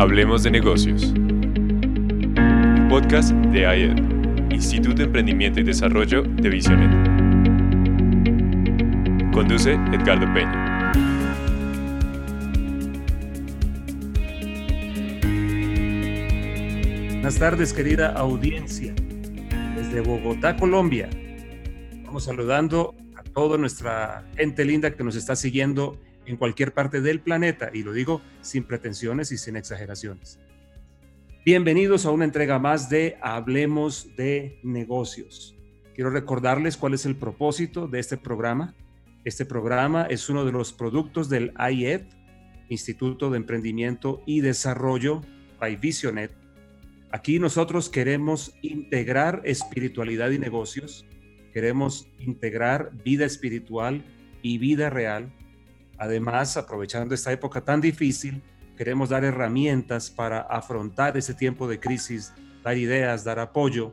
Hablemos de negocios. Podcast de IED, Instituto de Emprendimiento y Desarrollo de Visionet. Conduce Edgardo Peña. Buenas tardes, querida audiencia. Desde Bogotá, Colombia. Vamos saludando a toda nuestra gente linda que nos está siguiendo en cualquier parte del planeta, y lo digo sin pretensiones y sin exageraciones. Bienvenidos a una entrega más de Hablemos de negocios. Quiero recordarles cuál es el propósito de este programa. Este programa es uno de los productos del IED, Instituto de Emprendimiento y Desarrollo by Visionet. Aquí nosotros queremos integrar espiritualidad y negocios, queremos integrar vida espiritual y vida real Además, aprovechando esta época tan difícil, queremos dar herramientas para afrontar ese tiempo de crisis, dar ideas, dar apoyo.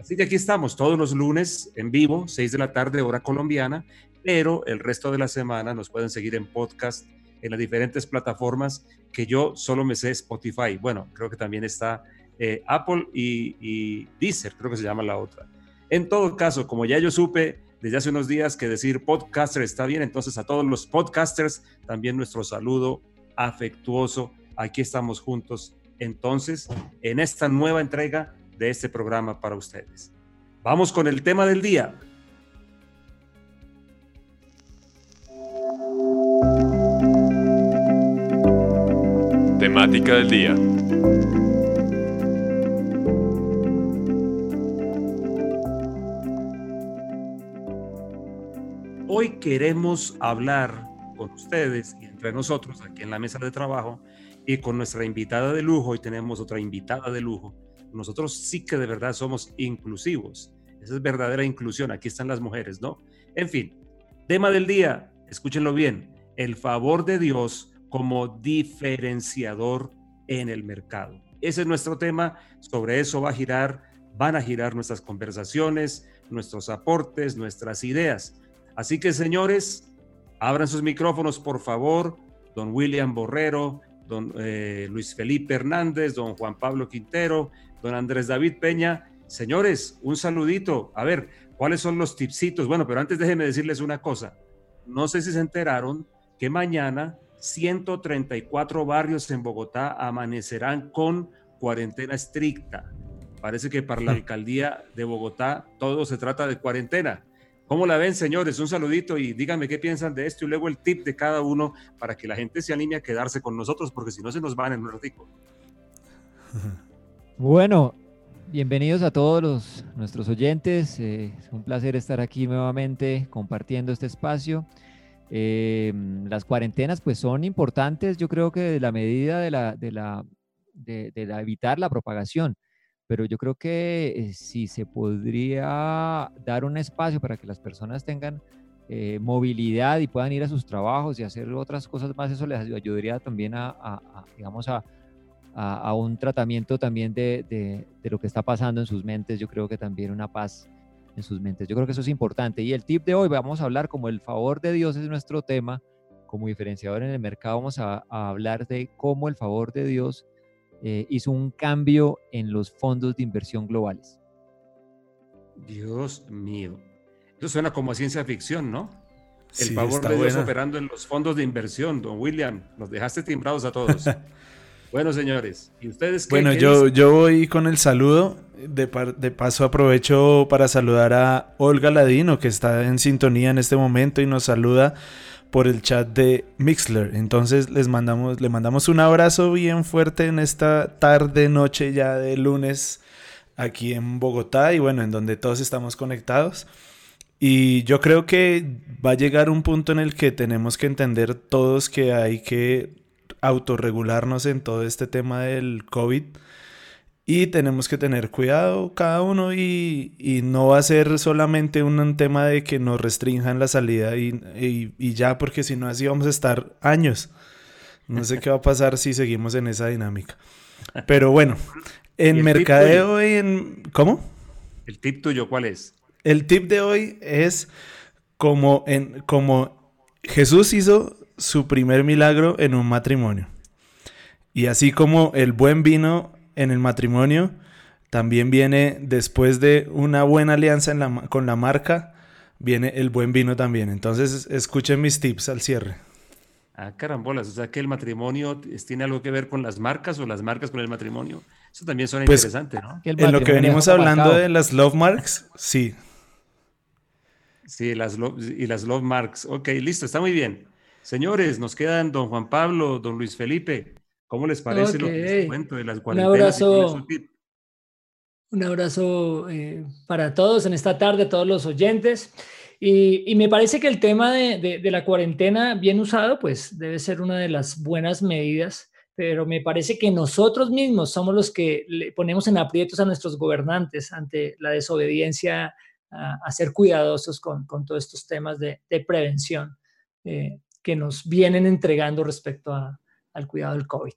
Así que aquí estamos todos los lunes en vivo, 6 de la tarde, hora colombiana, pero el resto de la semana nos pueden seguir en podcast en las diferentes plataformas que yo solo me sé Spotify. Bueno, creo que también está eh, Apple y, y Deezer, creo que se llama la otra. En todo caso, como ya yo supe desde hace unos días que decir podcaster está bien, entonces a todos los podcasters también nuestro saludo afectuoso. Aquí estamos juntos entonces en esta nueva entrega de este programa para ustedes. Vamos con el tema del día. Temática del día. Hoy queremos hablar con ustedes y entre nosotros aquí en la mesa de trabajo y con nuestra invitada de lujo. Hoy tenemos otra invitada de lujo. Nosotros sí que de verdad somos inclusivos. Esa es verdadera inclusión. Aquí están las mujeres, ¿no? En fin, tema del día, escúchenlo bien, el favor de Dios como diferenciador en el mercado. Ese es nuestro tema, sobre eso va a girar, van a girar nuestras conversaciones, nuestros aportes, nuestras ideas. Así que señores, abran sus micrófonos por favor, don William Borrero, don eh, Luis Felipe Hernández, don Juan Pablo Quintero, don Andrés David Peña. Señores, un saludito. A ver, ¿cuáles son los tipsitos? Bueno, pero antes déjenme decirles una cosa. No sé si se enteraron que mañana 134 barrios en Bogotá amanecerán con cuarentena estricta. Parece que para la alcaldía de Bogotá todo se trata de cuarentena. ¿Cómo la ven, señores? Un saludito y díganme qué piensan de esto y luego el tip de cada uno para que la gente se anime a quedarse con nosotros, porque si no se nos van en un ratito. Bueno, bienvenidos a todos los, nuestros oyentes. Eh, es un placer estar aquí nuevamente compartiendo este espacio. Eh, las cuarentenas pues son importantes, yo creo que de la medida de, la, de, la, de la evitar la propagación pero yo creo que eh, si se podría dar un espacio para que las personas tengan eh, movilidad y puedan ir a sus trabajos y hacer otras cosas más, eso les ayudaría también a, digamos, a, a, un tratamiento también de, de, de, lo que está pasando en sus mentes. Yo creo que también una paz en sus mentes. Yo creo que eso es importante. Y el tip de hoy, vamos a hablar como el favor de Dios es nuestro tema, como diferenciador en el mercado, vamos a, hablar de cómo el favor de Dios eh, hizo un cambio en los fondos de inversión globales. Dios mío. Eso suena como a ciencia ficción, ¿no? El favor de Dios operando en los fondos de inversión, don William. Nos dejaste timbrados a todos. bueno, señores, ¿y ustedes qué, Bueno, yo, yo voy con el saludo. De, de, paso aprovecho para saludar a Olga Ladino, que está en sintonía en este momento y nos saluda por el chat de Mixler. Entonces les mandamos, le mandamos un abrazo bien fuerte en esta tarde, noche ya de lunes aquí en Bogotá y bueno, en donde todos estamos conectados. Y yo creo que va a llegar un punto en el que tenemos que entender todos que hay que autorregularnos en todo este tema del COVID y tenemos que tener cuidado cada uno y, y, no va a ser solamente un tema de que nos restrinjan la salida y, y, y, ya, porque si no así vamos a estar años. No sé qué va a pasar si seguimos en esa dinámica. Pero bueno, en mercadeo y en... ¿Cómo? ¿El tip tuyo cuál es? El tip de hoy es como, en, como Jesús hizo su primer milagro en un matrimonio. Y así como el buen vino en el matrimonio, también viene después de una buena alianza con la marca, viene el buen vino también. Entonces, escuchen mis tips al cierre. Ah, carambolas, o sea que el matrimonio tiene algo que ver con las marcas o las marcas con el matrimonio. Eso también suena pues, interesante, ¿no? En lo que venimos hablando de las love marks, sí. Sí, las y las love marks. Ok, listo, está muy bien. Señores, nos quedan don Juan Pablo, don Luis Felipe. ¿Cómo les parece lo que les cuento de las cuarentenas? Un abrazo, un abrazo eh, para todos en esta tarde, a todos los oyentes. Y, me parece que el tema de, la cuarentena bien usado, pues debe ser una de las buenas medidas, pero me parece que nosotros mismos somos los que le ponemos en aprietos a nuestros gobernantes ante la desobediencia a, ser cuidadosos con, todos estos temas de, prevención eh, que nos vienen entregando respecto al cuidado del COVID.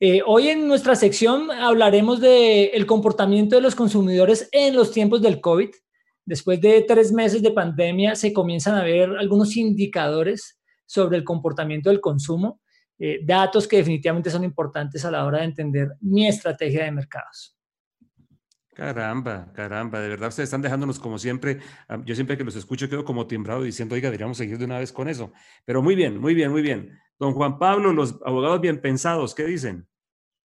Eh, hoy en nuestra sección hablaremos del comportamiento de los consumidores en los tiempos del COVID Después de tres meses de pandemia se comienzan a ver algunos indicadores sobre el comportamiento del consumo, eh, datos que definitivamente son importantes a la hora de entender mi estrategia de mercados. Caramba, caramba, de verdad ustedes están dejándonos como siempre. Yo siempre que los escucho quedo como timbrado diciendo, oiga, deberíamos seguir de una vez con eso. Pero muy bien, muy bien, muy bien. Don Juan Pablo, los abogados bien pensados, ¿qué dicen?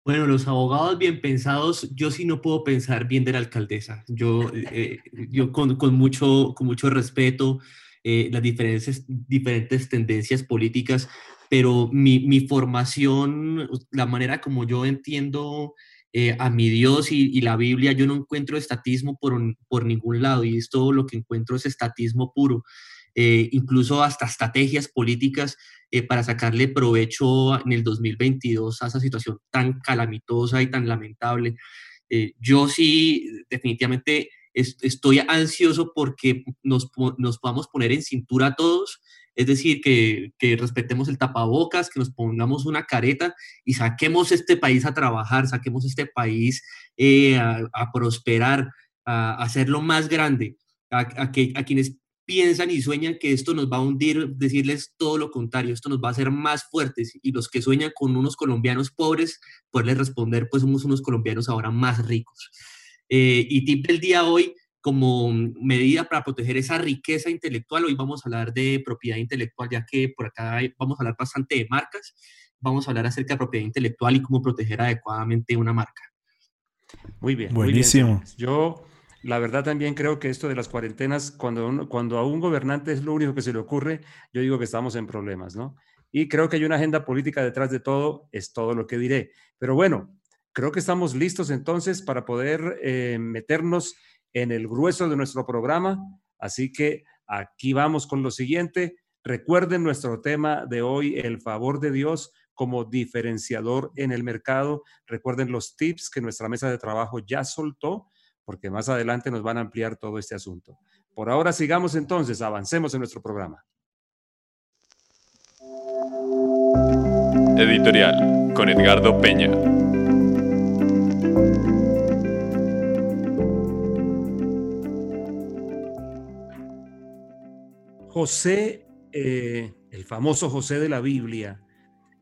Bueno, los abogados bien pensados, yo sí no puedo pensar bien de la alcaldesa. Yo, eh, yo con, con, mucho, con mucho respeto eh, las diferentes, diferentes tendencias políticas, pero mi, mi, formación, la manera como yo entiendo eh, a mi Dios y, y, la Biblia, yo no encuentro estatismo por, por ningún lado y esto lo que encuentro es estatismo puro. incluso hasta estrategias políticas eh, para sacarle provecho en el 2022 a esa situación tan calamitosa y tan lamentable. Eh, yo sí, definitivamente estoy ansioso porque nos, nos podamos poner en cintura todos, es decir, que, que, respetemos el tapabocas, que nos pongamos una careta y saquemos este país a trabajar, saquemos este país eh, a, prosperar, a, hacerlo más grande, a, que, a quienes piensan y sueñan que esto nos va a hundir, decirles todo lo contrario, esto nos va a hacer más fuertes y los que sueñan con unos colombianos pobres, poderles responder, pues somos unos colombianos ahora más ricos. Eh, y tip del día hoy, como medida para proteger esa riqueza intelectual, hoy vamos a hablar de propiedad intelectual, ya que por acá vamos a hablar bastante de marcas, vamos a hablar acerca de propiedad intelectual y cómo proteger adecuadamente una marca. Muy bien. Buenísimo. Muy bien. Yo la verdad también creo que esto de las cuarentenas, cuando, cuando a un gobernante es lo único que se le ocurre, yo digo que estamos en problemas, ¿no? Y creo que hay una agenda política detrás de todo, es todo lo que diré. Pero bueno, creo que estamos listos entonces para poder eh, meternos en el grueso de nuestro programa. Así que aquí vamos con lo siguiente. Recuerden nuestro tema de hoy, el favor de Dios como diferenciador en el mercado. Recuerden los tips que nuestra mesa de trabajo ya soltó porque más adelante nos van a ampliar todo este asunto. Por ahora sigamos entonces, avancemos en nuestro programa. Editorial con Edgardo Peña. José, eh, el famoso José de la Biblia,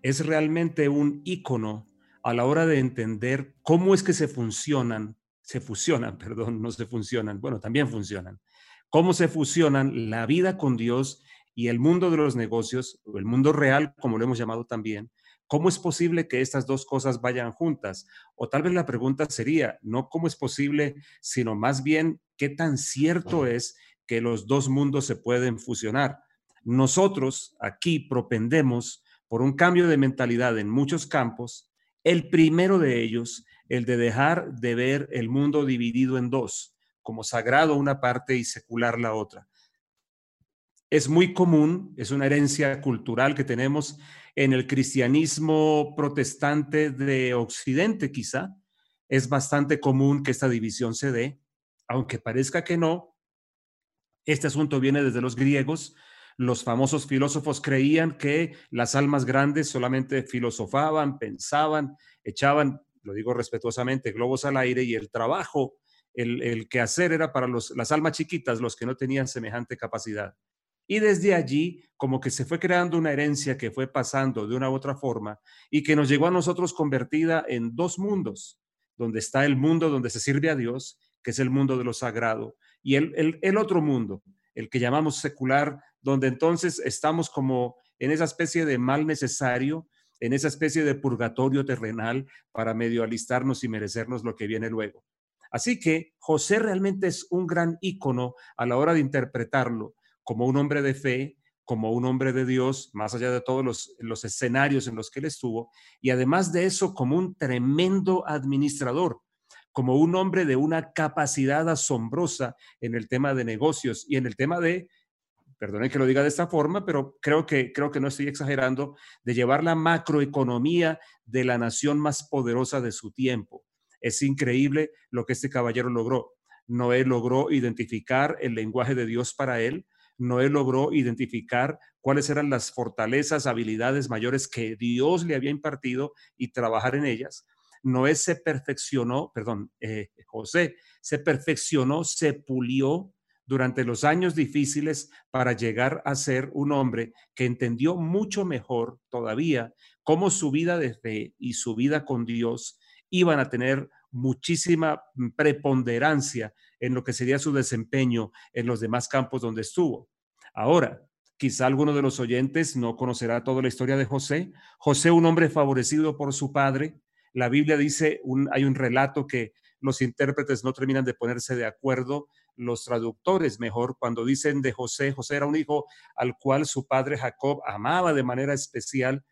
es realmente un ícono a la hora de entender cómo es que se funcionan se fusionan, perdón, no se funcionan, bueno, también funcionan. ¿Cómo se fusionan la vida con Dios y el mundo de los negocios, o el mundo real, como lo hemos llamado también? ¿Cómo es posible que estas dos cosas vayan juntas? O tal vez la pregunta sería, no cómo es posible, sino más bien qué tan cierto es que los dos mundos se pueden fusionar. Nosotros aquí propendemos por un cambio de mentalidad en muchos campos. El primero de ellos el de dejar de ver el mundo dividido en dos, como sagrado una parte y secular la otra. Es muy común, es una herencia cultural que tenemos en el cristianismo protestante de Occidente quizá. Es bastante común que esta división se dé, aunque parezca que no. Este asunto viene desde los griegos. Los famosos filósofos creían que las almas grandes solamente filosofaban, pensaban, echaban lo digo respetuosamente, globos al aire y el trabajo, el, el hacer era para los, las almas chiquitas, los que no tenían semejante capacidad. Y desde allí, como que se fue creando una herencia que fue pasando de una u otra forma y que nos llegó a nosotros convertida en dos mundos, donde está el mundo donde se sirve a Dios, que es el mundo de lo sagrado, y el, el, otro mundo, el que llamamos secular, donde entonces estamos como en esa especie de mal necesario, en esa especie de purgatorio terrenal para medio alistarnos y merecernos lo que viene luego. Así que José realmente es un gran ícono a la hora de interpretarlo como un hombre de fe, como un hombre de Dios, más allá de todos los, los, escenarios en los que él estuvo, y además de eso, como un tremendo administrador, como un hombre de una capacidad asombrosa en el tema de negocios y en el tema de, perdonen que lo diga de esta forma, pero creo que, creo que no estoy exagerando, de llevar la macroeconomía de la nación más poderosa de su tiempo. Es increíble lo que este caballero logró. Noé logró identificar el lenguaje de Dios para él. Noé logró identificar cuáles eran las fortalezas, habilidades mayores que Dios le había impartido y trabajar en ellas. Noé se perfeccionó, perdón, eh, José se perfeccionó, se pulió durante los años difíciles para llegar a ser un hombre que entendió mucho mejor todavía cómo su vida de fe y su vida con Dios iban a tener muchísima preponderancia en lo que sería su desempeño en los demás campos donde estuvo. Ahora, quizá alguno de los oyentes no conocerá toda la historia de José. José, un hombre favorecido por su padre. La Biblia dice, hay un relato que los intérpretes no terminan de ponerse de acuerdo, los traductores mejor, cuando dicen de José, José era un hijo al cual su padre Jacob amaba de manera especial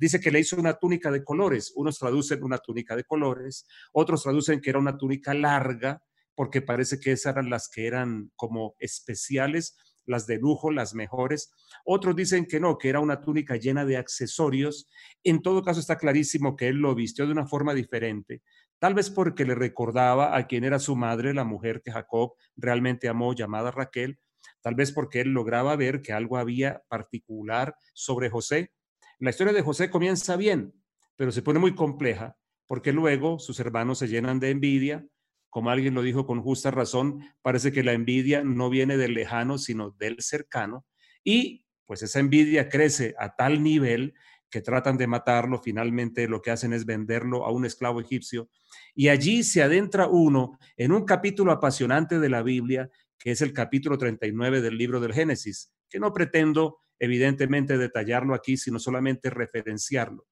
dice que le hizo una túnica de colores. Unos traducen una túnica de colores, otros traducen que era una túnica larga, porque parece que esas eran las que eran como especiales, las de lujo, las mejores. Otros dicen que no, que era una túnica llena de accesorios. En todo caso está clarísimo que él lo vistió de una forma diferente, tal vez porque le recordaba a quien era su madre, la mujer que Jacob realmente amó, llamada Raquel, tal vez porque él lograba ver que algo había particular sobre José la historia de José comienza bien, pero se pone muy compleja porque luego sus hermanos se llenan de envidia. Como alguien lo dijo con justa razón, parece que la envidia no viene del lejano, sino del cercano. Y pues esa envidia crece a tal nivel que tratan de matarlo, finalmente lo que hacen es venderlo a un esclavo egipcio. Y allí se adentra uno en un capítulo apasionante de la Biblia, que es el capítulo 39 del libro del Génesis, que no pretendo evidentemente detallarlo aquí, sino solamente referenciarlo.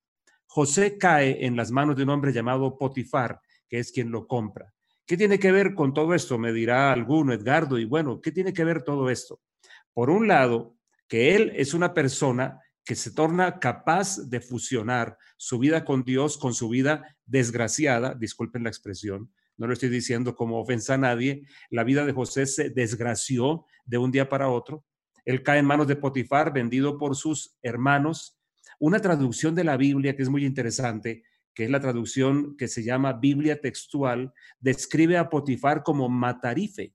José cae en las manos de un hombre llamado Potifar, que es quien lo compra. ¿Qué tiene que ver con todo esto? Me dirá alguno, Edgardo, y bueno, ¿qué tiene que ver todo esto? Por un lado, que él es una persona que se torna capaz de fusionar su vida con Dios con su vida desgraciada, disculpen la expresión, no lo estoy diciendo como ofensa a nadie, la vida de José se desgració de un día para otro, él cae en manos de Potifar, vendido por sus hermanos. Una traducción de la Biblia que es muy interesante, que es la traducción que se llama Biblia textual, describe a Potifar como matarife.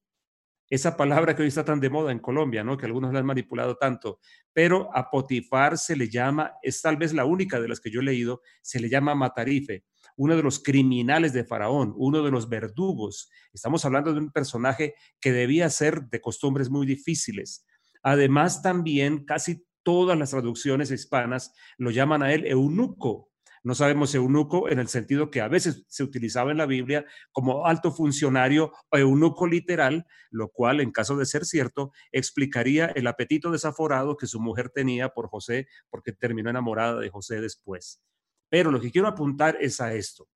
Esa palabra que hoy está tan de moda en Colombia, ¿no? Que algunos la han manipulado tanto, pero a Potifar se le llama, es tal vez la única de las que yo he leído, se le llama matarife, uno de los criminales de Faraón, uno de los verdugos. Estamos hablando de un personaje que debía ser de costumbres muy difíciles, Además, también casi todas las traducciones hispanas lo llaman a él eunuco. No sabemos eunuco en el sentido que a veces se utilizaba en la Biblia como alto funcionario o eunuco literal, lo cual, en caso de ser cierto, explicaría el apetito desaforado que su mujer tenía por José, porque terminó enamorada de José después. Pero lo que quiero apuntar es a esto.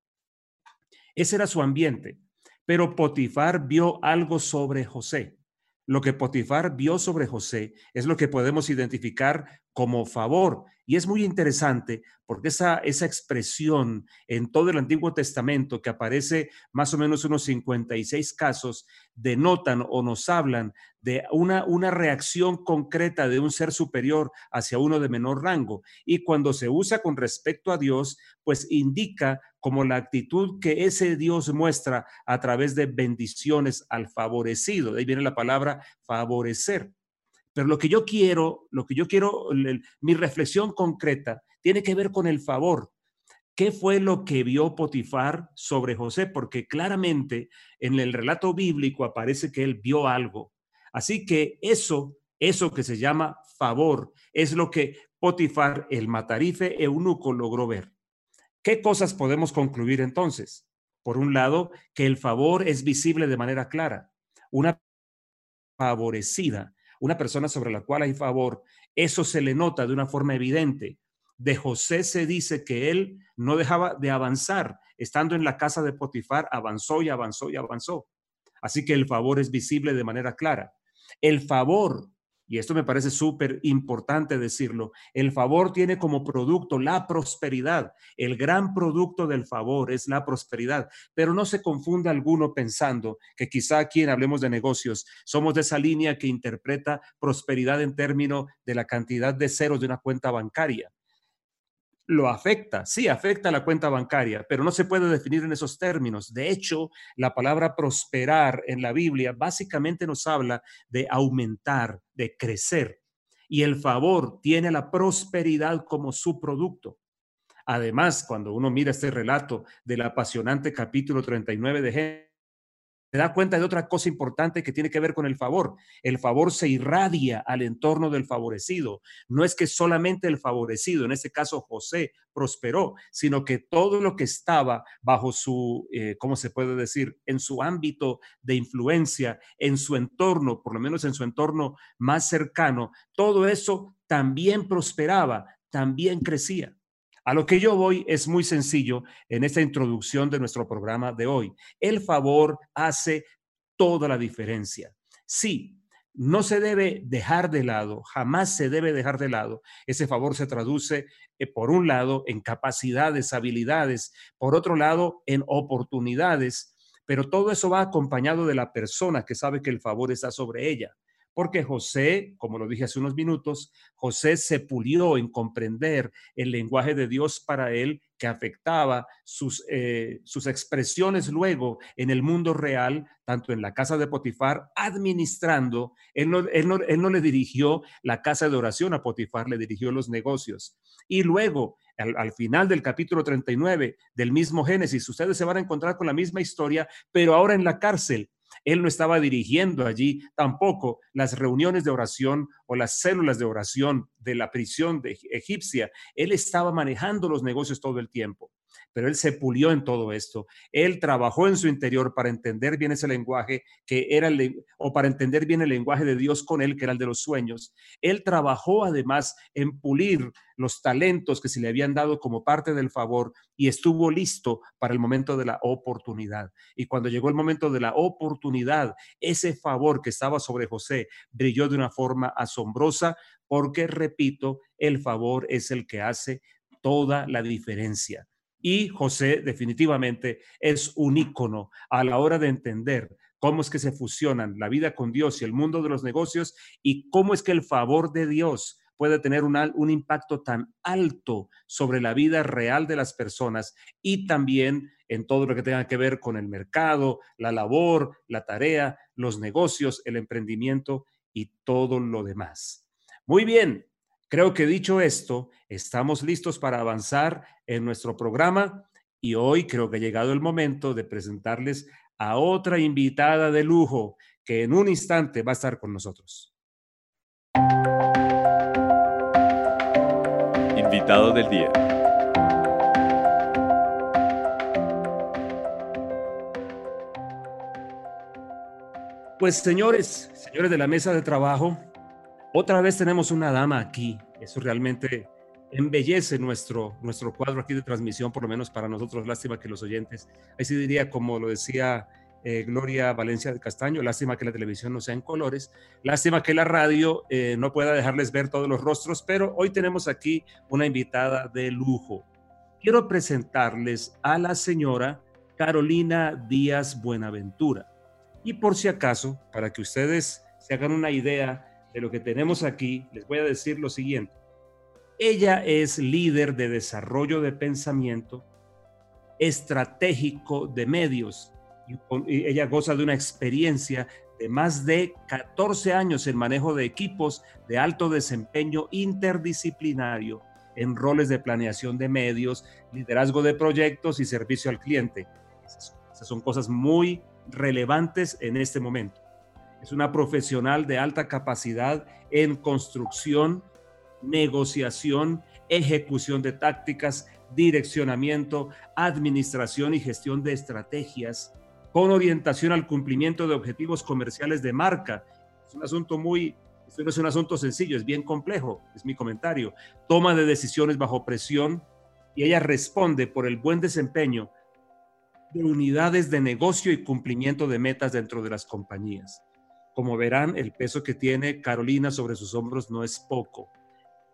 Ese era su ambiente, pero Potifar vio algo sobre José. Lo que Potifar vio sobre José es lo que podemos identificar como favor. Y es muy interesante porque esa, esa expresión en todo el Antiguo Testamento, que aparece más o menos unos 56 casos, denotan o nos hablan de una, una reacción concreta de un ser superior hacia uno de menor rango. Y cuando se usa con respecto a Dios, pues indica como la actitud que ese Dios muestra a través de bendiciones al favorecido. De ahí viene la palabra favorecer. Pero lo que yo quiero, lo que yo quiero, mi reflexión concreta tiene que ver con el favor. ¿Qué fue lo que vio Potifar sobre José? Porque claramente en el relato bíblico aparece que él vio algo. Así que eso Eso que se llama favor es lo que Potifar, el matarife eunuco, logró ver. ¿Qué cosas podemos concluir entonces? Por un lado, que el favor es visible de manera clara. Una favorecida, una persona sobre la cual hay favor, eso se le nota de una forma evidente. De José se dice que él no dejaba de avanzar. Estando en la casa de Potifar, avanzó y avanzó y avanzó. Así que el favor es visible de manera clara. El favor y esto me parece súper importante decirlo, el favor tiene como producto la prosperidad. El gran producto del favor es la prosperidad, pero no se confunde alguno pensando que quizá aquí en Hablemos de Negocios somos de esa línea que interpreta prosperidad en términos de la cantidad de ceros de una cuenta bancaria lo afecta, sí afecta la cuenta bancaria, pero no se puede definir en esos términos. De hecho, la palabra prosperar en la Biblia básicamente nos habla de aumentar, de crecer. Y el favor tiene la prosperidad como su producto. Además, cuando uno mira este relato del apasionante capítulo 39 de Génesis, se da cuenta de otra cosa importante que tiene que ver con el favor. El favor se irradia al entorno del favorecido. No es que solamente el favorecido, en este caso José, prosperó, sino que todo lo que estaba bajo su, eh, ¿cómo se puede decir?, en su ámbito de influencia, en su entorno, por lo menos en su entorno más cercano, todo eso también prosperaba, también crecía. A lo que yo voy es muy sencillo en esta introducción de nuestro programa de hoy. El favor hace toda la diferencia. Sí, no se debe dejar de lado, jamás se debe dejar de lado. Ese favor se traduce, eh, por un lado, en capacidades, habilidades, por otro lado, en oportunidades, pero todo eso va acompañado de la persona que sabe que el favor está sobre ella porque José, como lo dije hace unos minutos, José se pulió en comprender el lenguaje de Dios para él que afectaba sus, eh, sus expresiones luego en el mundo real, tanto en la casa de Potifar, administrando. Él no, él no, le dirigió la casa de oración a Potifar, le dirigió los negocios. Y luego, al, al, final del capítulo 39 del mismo Génesis, ustedes se van a encontrar con la misma historia, pero ahora en la cárcel. Él no estaba dirigiendo allí tampoco las reuniones de oración o las células de oración de la prisión de egipcia. Él estaba manejando los negocios todo el tiempo pero él se pulió en todo esto. Él trabajó en su interior para entender bien ese lenguaje que era el, o para entender bien el lenguaje de Dios con él, que era el de los sueños. Él trabajó además en pulir los talentos que se le habían dado como parte del favor y estuvo listo para el momento de la oportunidad. Y cuando llegó el momento de la oportunidad, ese favor que estaba sobre José brilló de una forma asombrosa porque, repito, el favor es el que hace toda la diferencia. Y José definitivamente es un ícono a la hora de entender cómo es que se fusionan la vida con Dios y el mundo de los negocios y cómo es que el favor de Dios puede tener un, un impacto tan alto sobre la vida real de las personas y también en todo lo que tenga que ver con el mercado, la labor, la tarea, los negocios, el emprendimiento y todo lo demás. Muy bien, Creo que dicho esto, estamos listos para avanzar en nuestro programa y hoy creo que ha llegado el momento de presentarles a otra invitada de lujo que en un instante va a estar con nosotros. Invitado del día. Pues señores, señores de la mesa de trabajo, otra vez tenemos una dama aquí. Eso realmente embellece nuestro, nuestro cuadro aquí de transmisión, por lo menos para nosotros. Lástima que los oyentes, ahí sí diría, como lo decía eh, Gloria Valencia de Castaño, lástima que la televisión no sea en colores, lástima que la radio eh, no pueda dejarles ver todos los rostros, pero hoy tenemos aquí una invitada de lujo. Quiero presentarles a la señora Carolina Díaz Buenaventura. Y por si acaso, para que ustedes se hagan una idea de lo que tenemos aquí, les voy a decir lo siguiente. Ella es líder de desarrollo de pensamiento estratégico de medios y ella goza de una experiencia de más de 14 años en manejo de equipos de alto desempeño interdisciplinario en roles de planeación de medios, liderazgo de proyectos y servicio al cliente. esas son cosas muy relevantes en este momento. Es una profesional de alta capacidad en construcción, negociación, ejecución de tácticas, direccionamiento, administración y gestión de estrategias, con orientación al cumplimiento de objetivos comerciales de marca. Es un asunto muy, esto no es un asunto sencillo, es bien complejo, es mi comentario. Toma de decisiones bajo presión y ella responde por el buen desempeño de unidades de negocio y cumplimiento de metas dentro de las compañías. Como verán, el peso que tiene Carolina sobre sus hombros no es poco.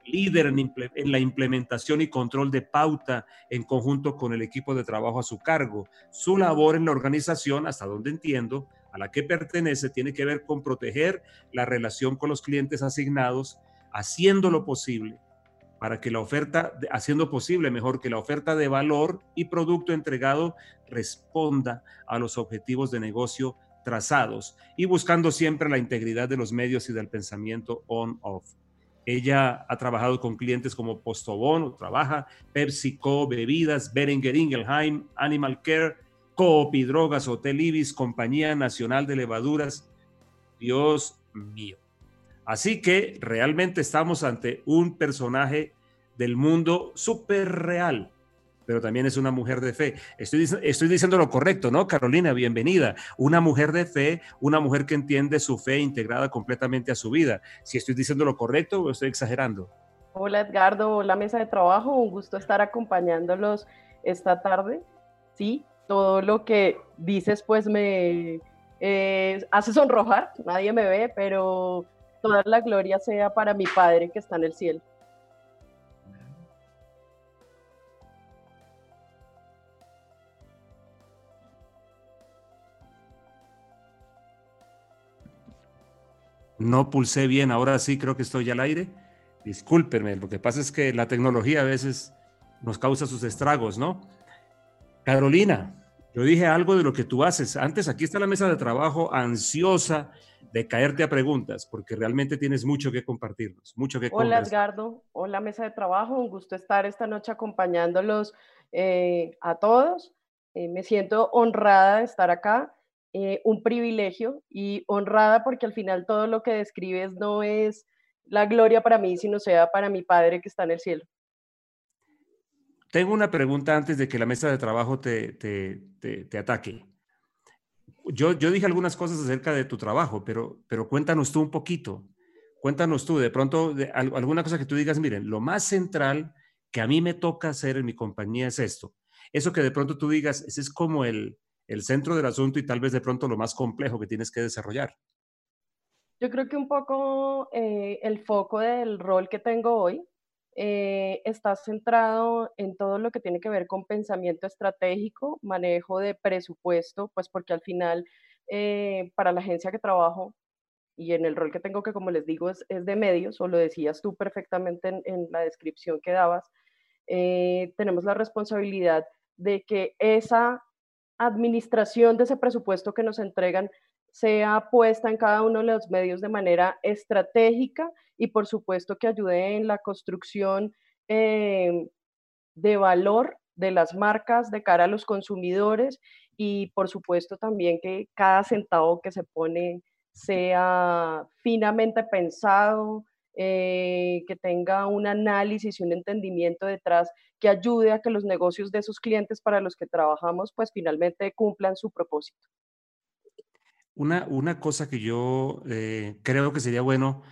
Líder en, la implementación y control de pauta en conjunto con el equipo de trabajo a su cargo. Su labor en la organización, hasta donde entiendo, a la que pertenece, tiene que ver con proteger la relación con los clientes asignados, haciendo lo posible para que la oferta, haciendo posible mejor que la oferta de valor y producto entregado responda a los objetivos de negocio trazados y buscando siempre la integridad de los medios y del pensamiento on-off. Ella ha trabajado con clientes como Postobón, trabaja PepsiCo, Bebidas, Beringer Ingelheim, Animal Care, Coop y Drogas, Hotel Ibis, Compañía Nacional de Levaduras. Dios mío. Así que realmente estamos ante un personaje del mundo súper real, pero también es una mujer de fe. Estoy, estoy diciendo lo correcto, ¿no? Carolina, bienvenida. Una mujer de fe, una mujer que entiende su fe integrada completamente a su vida. Si estoy diciendo lo correcto o estoy exagerando. Hola Edgardo, hola mesa de trabajo, un gusto estar acompañándolos esta tarde. Sí, todo lo que dices pues me eh, hace sonrojar, nadie me ve, pero toda la gloria sea para mi Padre que está en el cielo. No pulsé bien, ahora sí creo que estoy al aire. Discúlpenme, lo que pasa es que la tecnología a veces nos causa sus estragos, ¿no? Carolina, yo dije algo de lo que tú haces. Antes, aquí está la mesa de trabajo ansiosa de caerte a preguntas, porque realmente tienes mucho que compartirnos, mucho que Hola Edgardo, hola mesa de trabajo, un gusto estar esta noche acompañándolos eh, a todos. Eh, me siento honrada de estar acá, eh, un privilegio y honrada porque al final todo lo que describes no es la gloria para mí, sino sea para mi Padre que está en el cielo. Tengo una pregunta antes de que la mesa de trabajo te, te, te ataque yo, yo dije algunas cosas acerca de tu trabajo, pero, pero cuéntanos tú un poquito. Cuéntanos tú, de pronto, de, alguna cosa que tú digas, miren, lo más central que a mí me toca hacer en mi compañía es esto. Eso que de pronto tú digas, ese es como el, el centro del asunto y tal vez de pronto lo más complejo que tienes que desarrollar. Yo creo que un poco eh, el foco del rol que tengo hoy eh, está centrado en todo lo que tiene que ver con pensamiento estratégico, manejo de presupuesto, pues porque al final eh, para la agencia que trabajo y en el rol que tengo que, como les digo, es, de medios, o lo decías tú perfectamente en, la descripción que dabas, tenemos la responsabilidad de que esa administración de ese presupuesto que nos entregan sea puesta en cada uno de los medios de manera estratégica y por supuesto que ayude en la construcción eh, de valor de las marcas de cara a los consumidores y por supuesto también que cada centavo que se pone sea finamente pensado, eh, que tenga un análisis y un entendimiento detrás que ayude a que los negocios de sus clientes para los que trabajamos pues finalmente cumplan su propósito. Una, cosa que yo eh, creo que sería bueno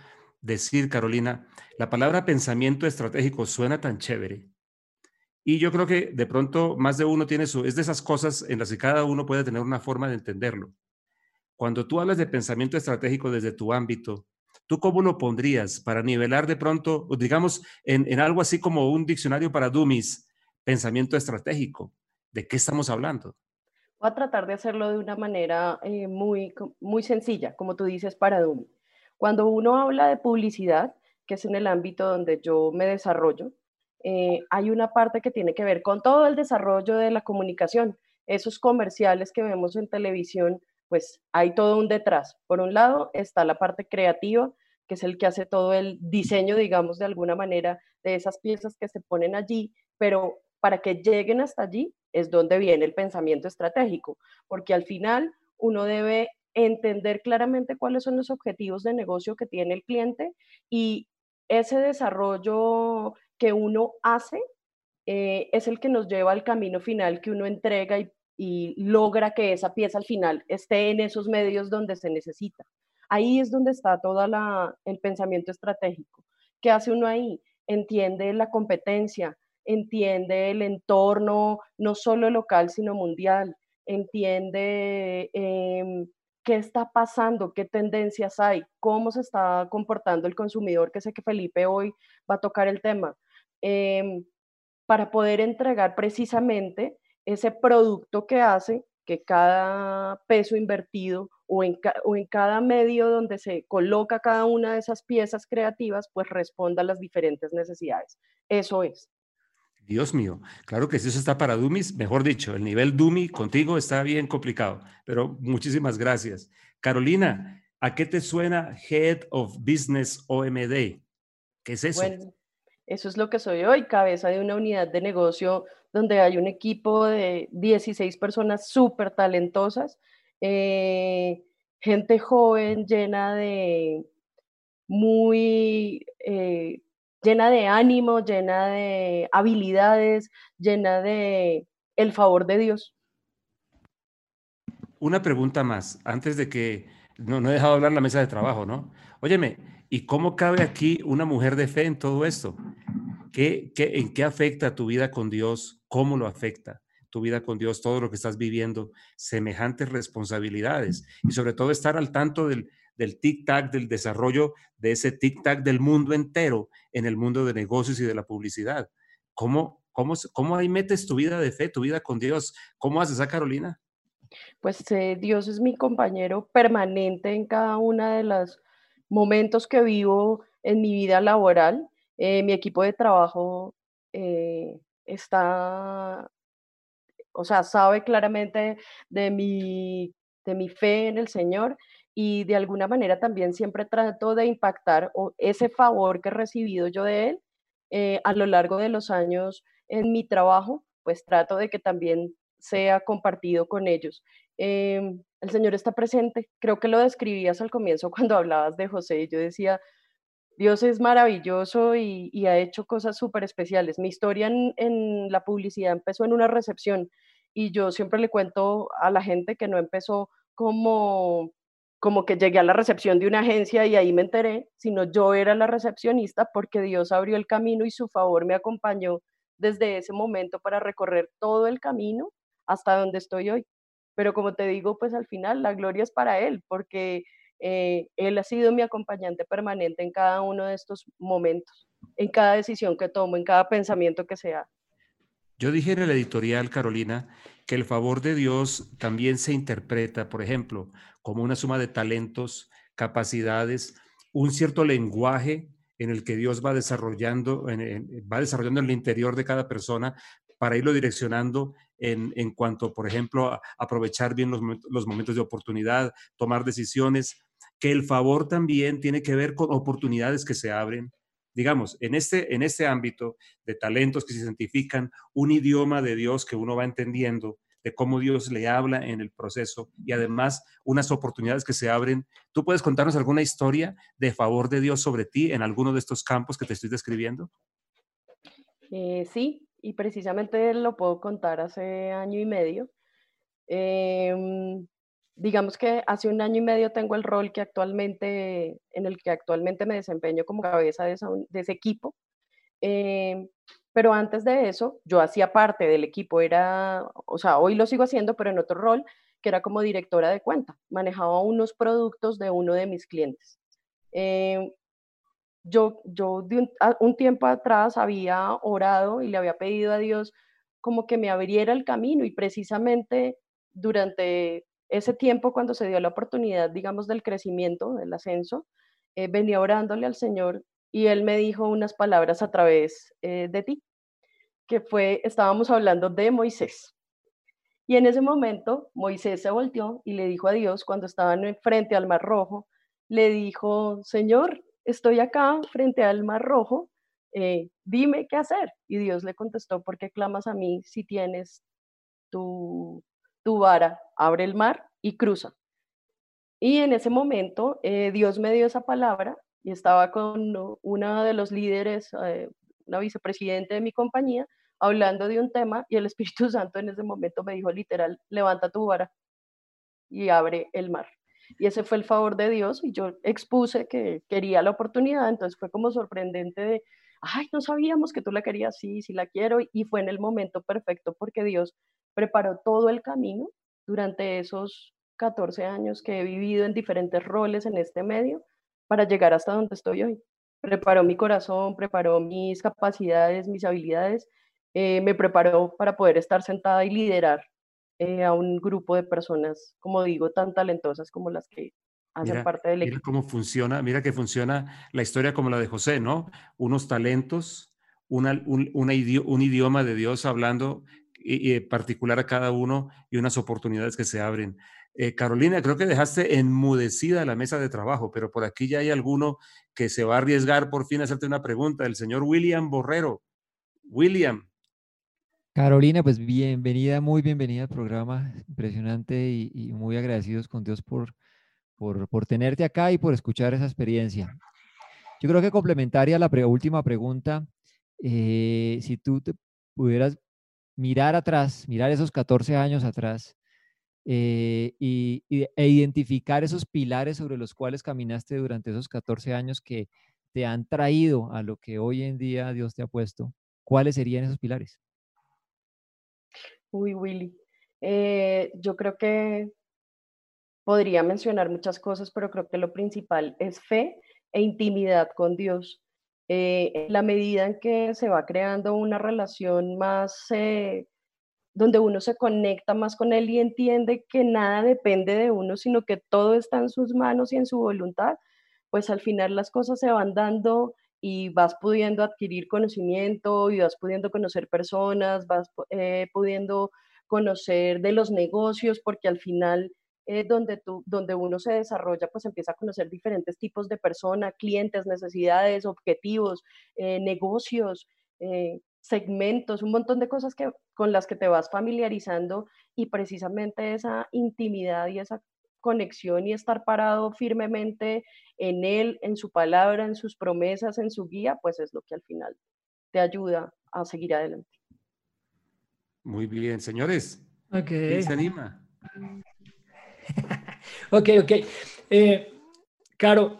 decir, Carolina, la palabra pensamiento estratégico suena tan chévere. Y yo creo que de pronto más de uno tiene su, es de esas cosas en las que cada uno puede tener una forma de entenderlo. Cuando tú hablas de pensamiento estratégico desde tu ámbito, ¿tú cómo lo pondrías para nivelar de pronto, digamos, en, en algo así como un diccionario para dummies, pensamiento estratégico? ¿De qué estamos hablando? Voy a tratar de hacerlo de una manera eh, muy, muy sencilla, como tú dices, para Doom. Cuando uno habla de publicidad, que es en el ámbito donde yo me desarrollo, eh, hay una parte que tiene que ver con todo el desarrollo de la comunicación. Esos comerciales que vemos en televisión, pues hay todo un detrás. Por un lado está la parte creativa, que es el que hace todo el diseño, digamos, de alguna manera, de esas piezas que se ponen allí, pero para que lleguen hasta allí es donde viene el pensamiento estratégico, porque al final uno debe entender claramente cuáles son los objetivos de negocio que tiene el cliente y ese desarrollo que uno hace eh, es el que nos lleva al camino final que uno entrega y, logra que esa pieza al final esté en esos medios donde se necesita. Ahí es donde está todo el pensamiento estratégico. ¿Qué hace uno ahí? Entiende la competencia, entiende el entorno, no solo local, sino mundial, entiende em, qué está pasando, qué tendencias hay, cómo se está comportando el consumidor, que sé que Felipe hoy va a tocar el tema, em, para poder entregar precisamente ese producto que hace que cada peso invertido o en, o en, cada medio donde se coloca cada una de esas piezas creativas, pues responda a las diferentes necesidades. Eso es. Dios mío, claro que si eso está para Dummies, mejor dicho, el nivel Dummy contigo está bien complicado, pero muchísimas gracias. Carolina, ¿a qué te suena Head of Business OMD? ¿Qué es eso? Bueno, eso es lo que soy hoy, cabeza de una unidad de negocio donde hay un equipo de 16 personas súper talentosas, eh, gente joven llena de muy... Eh, llena de ánimo, llena de habilidades, llena de el favor de Dios. Una pregunta más, antes de que no, he dejado hablar la mesa de trabajo, ¿no? Óyeme, ¿y cómo cabe aquí una mujer de fe en todo esto? ¿Qué, qué, en qué afecta tu vida con Dios? ¿Cómo lo afecta? tu vida con Dios, todo lo que estás viviendo, semejantes responsabilidades y sobre todo estar al tanto del, del tic-tac, del desarrollo de ese tic-tac del mundo entero en el mundo de negocios y de la publicidad. ¿Cómo, cómo, cómo ahí metes tu vida de fe, tu vida con Dios? ¿Cómo haces a Carolina? Pues eh, Dios es mi compañero permanente en cada uno de los momentos que vivo en mi vida laboral. Eh, mi equipo de trabajo eh, está, o sea, sabe claramente de mi, de mi fe en el Señor y de alguna manera también siempre trato de impactar ese favor que he recibido yo de él eh, a lo largo de los años en mi trabajo, pues trato de que también sea compartido con ellos. Em, el Señor está presente, creo que lo describías al comienzo cuando hablabas de José, yo decía, Dios es maravilloso y, ha hecho cosas súper especiales. Mi historia en, en la publicidad empezó en una recepción y yo siempre le cuento a la gente que no empezó como como que llegué a la recepción de una agencia y ahí me enteré, sino yo era la recepcionista porque Dios abrió el camino y su favor me acompañó desde ese momento para recorrer todo el camino hasta donde estoy hoy. Pero como te digo, pues al final la gloria es para Él, porque eh, Él ha sido mi acompañante permanente en cada uno de estos momentos, en cada decisión que tomo, en cada pensamiento que se hace. Yo dije en el editorial, Carolina, que el favor de Dios también se interpreta, por ejemplo, como una suma de talentos, capacidades, un cierto lenguaje en el que Dios va desarrollando, va desarrollando en el interior de cada persona para irlo direccionando en, en cuanto, por ejemplo, a aprovechar bien los momentos de oportunidad, tomar decisiones, que el favor también tiene que ver con oportunidades que se abren, digamos, en este, en este ámbito de talentos que se identifican, un idioma de Dios que uno va entendiendo, de cómo Dios le habla en el proceso y además unas oportunidades que se abren. ¿Tú puedes contarnos alguna historia de favor de Dios sobre ti en alguno de estos campos que te estoy describiendo? Eh, sí, y precisamente lo puedo contar hace año y medio. Em, digamos que hace un año y medio tengo el rol que actualmente, en el que actualmente me desempeño como cabeza de, ese equipo. Em, pero antes de eso, yo hacía parte del equipo, era, o sea, hoy lo sigo haciendo, pero en otro rol, que era como directora de cuenta. Manejaba unos productos de uno de mis clientes. Em, yo, yo de un, un, tiempo atrás había orado y le había pedido a Dios como que me abriera el camino y precisamente durante ese tiempo cuando se dio la oportunidad, digamos, del crecimiento, del ascenso, eh, venía orándole al Señor y Él me dijo unas palabras a través eh, de ti, que fue, estábamos hablando de Moisés. Y en ese momento Moisés se volteó y le dijo a Dios, cuando estaban frente al Mar Rojo, le dijo, Señor, estoy acá frente al Mar Rojo, eh, dime qué hacer. Y Dios le contestó, ¿por qué clamas a mí si tienes tu tu vara, abre el mar y cruza. Y en ese momento eh, Dios me dio esa palabra y estaba con una de los líderes, eh, una vicepresidente de mi compañía, hablando de un tema y el Espíritu Santo en ese momento me dijo literal, levanta tu vara y abre el mar. Y ese fue el favor de Dios y yo expuse que quería la oportunidad, entonces fue como sorprendente de, ay, no sabíamos que tú la querías, sí, sí la quiero y fue en el momento perfecto porque Dios preparó todo el camino durante esos 14 años que he vivido en diferentes roles en este medio para llegar hasta donde estoy hoy. Preparó mi corazón, preparó mis capacidades, mis habilidades, eh, me preparó para poder estar sentada y liderar eh, a un grupo de personas, como digo, tan talentosas como las que hacen parte del equipo. Mira cómo funciona, mira que funciona la historia como la de José, ¿no? Unos talentos, una, un, un, idioma de Dios hablando y, particular a cada uno y unas oportunidades que se abren. Eh, Carolina, creo que dejaste enmudecida la mesa de trabajo, pero por aquí ya hay alguno que se va a arriesgar por fin a hacerte una pregunta. El señor William Borrero. William. Carolina, pues bienvenida, muy bienvenida al programa. Impresionante y, muy agradecidos con Dios por, por, tenerte acá y por escuchar esa experiencia. Yo creo que complementaria a la última pregunta, eh, si tú te pudieras mirar atrás, mirar esos 14 años atrás eh, y, e identificar esos pilares sobre los cuales caminaste durante esos 14 años que te han traído a lo que hoy en día Dios te ha puesto, ¿cuáles serían esos pilares? Uy, Willy, eh, yo creo que podría mencionar muchas cosas, pero creo que lo principal es fe e intimidad con Dios. Eh, en la medida en que se va creando una relación más, eh, donde uno se conecta más con Él y entiende que nada depende de uno, sino que todo está en sus manos y en su voluntad, pues al final las cosas se van dando y vas pudiendo adquirir conocimiento y vas pudiendo conocer personas, vas eh, pudiendo conocer de los negocios, porque al final eh, donde, tú, donde uno se desarrolla, pues empieza a conocer diferentes tipos de personas, clientes, necesidades, objetivos, eh, negocios, eh, segmentos, un montón de cosas que, con las que te vas familiarizando y precisamente esa intimidad y esa conexión y estar parado firmemente en él, en su palabra, en sus promesas, en su guía, pues es lo que al final te ayuda a seguir adelante. Muy bien, señores. ¿Quién se anima? ok, ok. Eh, Caro,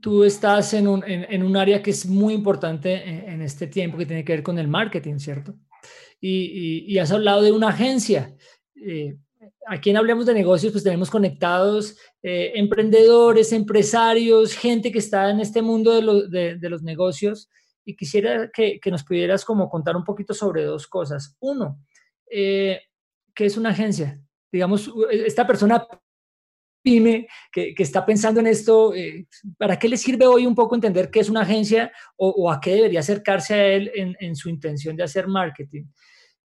tú estás en un, en, un, área que es muy importante en, este tiempo que tiene que ver con el marketing, ¿cierto? Y, has hablado de una agencia. Eh, aquí en Hablemos de Negocios, pues tenemos conectados eh, emprendedores, empresarios, gente que está en este mundo de, de, los negocios. Y quisiera que, que, nos pudieras como contar un poquito sobre dos cosas. Uno, ¿qué es una agencia? Digamos, e, esta persona pyme que, que está pensando en esto, eh, ¿para qué le sirve hoy un poco entender qué es una agencia o, a qué debería acercarse a él en, en, su intención de hacer marketing?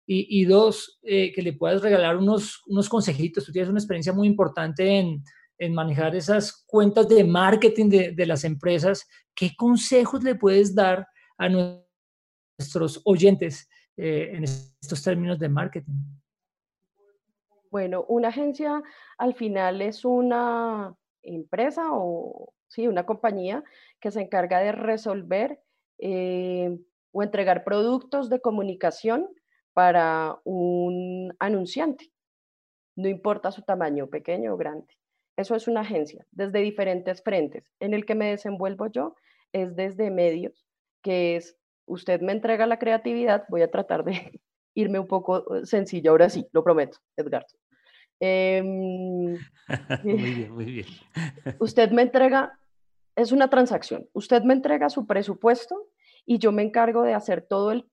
Y, y dos, eh, que le puedas regalar unos, unos consejitos. Tú tienes una experiencia muy importante en, en manejar esas cuentas de marketing de, de las empresas. ¿Qué consejos le puedes dar a nuestros oyentes eh, en estos términos de marketing? Bueno, una agencia al final es una empresa o sí, una compañía que se encarga de resolver eh, o entregar productos de comunicación para un anunciante. No importa su tamaño, pequeño o grande. Eso es una agencia, desde diferentes frentes. En el que me desenvuelvo yo es desde medios, que es, usted me entrega la creatividad, voy a tratar de irme un poco eh, sencillo ahora sí, lo prometo, Edgar. Em, muy bien, muy bien. usted me entrega, es una transacción, usted me entrega su presupuesto y yo me encargo de hacer todo el,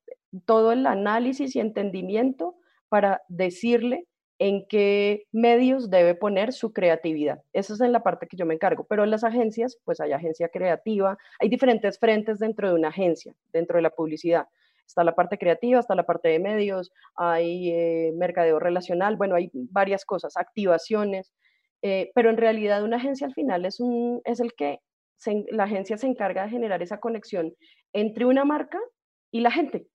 todo el análisis y entendimiento para decirle en qué medios debe poner su creatividad. Esa es en la parte que yo me encargo. Pero en las agencias, pues hay agencia creativa, hay diferentes frentes dentro de una agencia, dentro de la publicidad. Está la parte creativa, está la parte de medios, hay eh, mercadeo relacional, bueno, hay varias cosas, activaciones, eh, pero en realidad una agencia al final es, un, es el que la agencia se encarga de generar esa conexión entre una marca y la gente.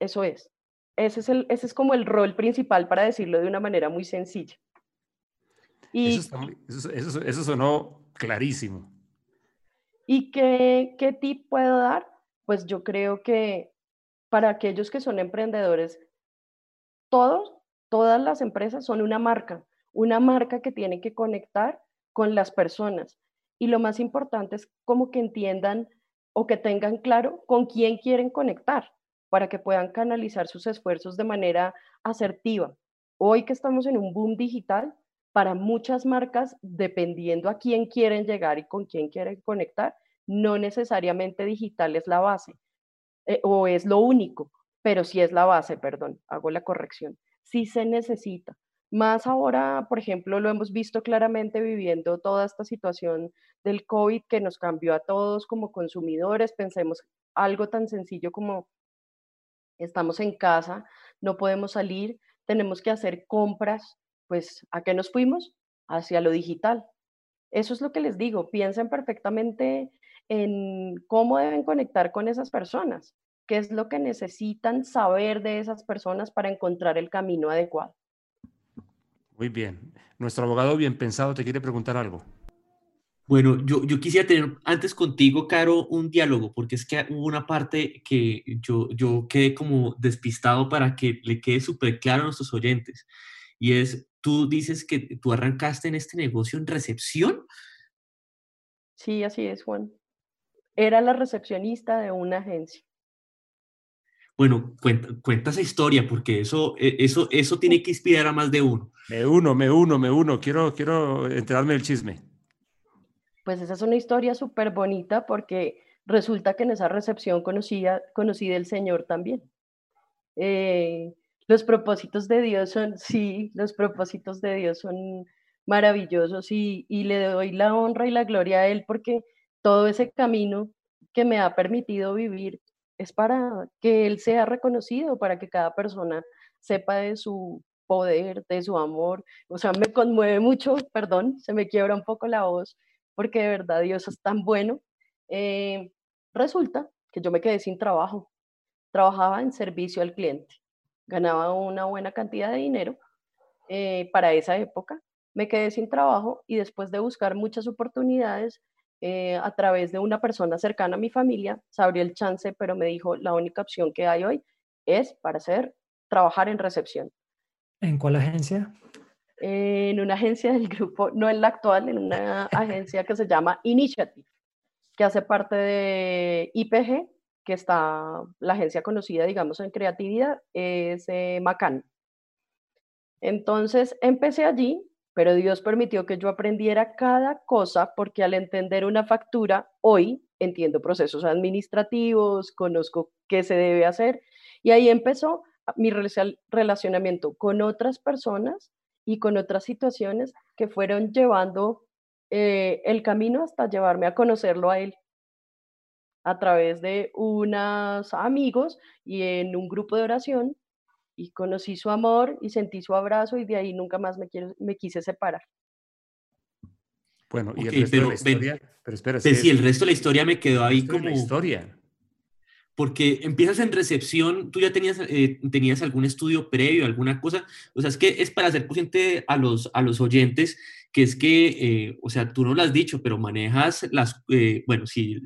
Eso es. Ese es, el, ese es como el rol principal para decirlo de una manera muy sencilla. Y, eso, sonó clarísimo. ¿Y qué, qué tip puedo dar? Pues yo creo que para aquellos que son emprendedores, todos, todas las empresas son una marca, una marca que tiene que conectar con las personas. Y lo más importante es como que entiendan o que tengan claro con quién quieren conectar para que puedan canalizar sus esfuerzos de manera asertiva. Hoy que estamos en un boom digital, para muchas marcas, dependiendo a quién quieren llegar y con quién quieren conectar, no necesariamente digital es la base eh, o es lo único, pero sí es la base, perdón, hago la corrección. Sí se necesita. Más ahora, por ejemplo, lo hemos visto claramente viviendo toda esta situación del COVID que nos cambió a todos como consumidores. Pensemos algo tan sencillo como estamos en casa, no podemos salir, tenemos que hacer compras, pues ¿a qué nos fuimos? Hacia lo digital. Eso es lo que les digo, piensen perfectamente en cómo deben conectar con esas personas, qué es lo que necesitan saber de esas personas para encontrar el camino adecuado. Muy bien. Nuestro abogado bien pensado te quiere preguntar algo. Bueno, yo, yo quisiera tener antes contigo, Caro, un diálogo, porque es que hubo una parte que yo, yo quedé como despistado para que le quede súper claro a nuestros oyentes. Y es, tú dices que tú arrancaste en este negocio en recepción. Sí, así es, Juan. Era la recepcionista de una agencia. Bueno, cuenta, cuenta esa historia, porque eso, e, eso, eso tiene que inspirar a más de uno. Me uno, me uno, me uno. Quiero, quiero enterarme del chisme. Pues esa es una historia súper bonita porque resulta que en esa recepción conocía, conocí del Señor también. Eh, los propósitos de Dios son, sí, los propósitos de Dios son maravillosos y, y le doy la honra y la gloria a Él porque todo ese camino que me ha permitido vivir es para que Él sea reconocido, para que cada persona sepa de su poder, de su amor. O sea, me conmueve mucho, perdón, se me quiebra un poco la voz porque de verdad Dios es tan bueno. Eh, resulta que yo me quedé sin trabajo. Trabajaba en servicio al cliente, ganaba una buena cantidad de dinero eh, para esa época. Me quedé sin trabajo y después de buscar muchas oportunidades eh, a través de una persona cercana a mi familia, se abrió el chance, pero me dijo, la única opción que hay hoy es para hacer, trabajar en recepción. ¿En cuál agencia? en una agencia del grupo, no en la actual, en una agencia que se llama Initiative, que hace parte de IPG, que está la agencia conocida, digamos, en creatividad, es eh, Macan. Entonces empecé allí, pero Dios permitió que yo aprendiera cada cosa porque al entender una factura, hoy entiendo procesos administrativos, conozco qué se debe hacer y ahí empezó mi relacionamiento con otras personas y con otras situaciones que fueron llevando eh, el camino hasta llevarme a conocerlo a él a través de unos amigos y en un grupo de oración y conocí su amor y sentí su abrazo y de ahí nunca más me, quiero, me quise separar. Bueno, y el resto de la historia, pero espera, sí, el resto de la historia me quedó ahí como... historia porque empiezas en recepción, tú ya tenías, eh, tenías algún estudio previo, alguna cosa, o sea, es que es para ser consciente a los, a los oyentes, que es que, eh, o sea, tú no lo has dicho, pero manejas las, eh, bueno, sí,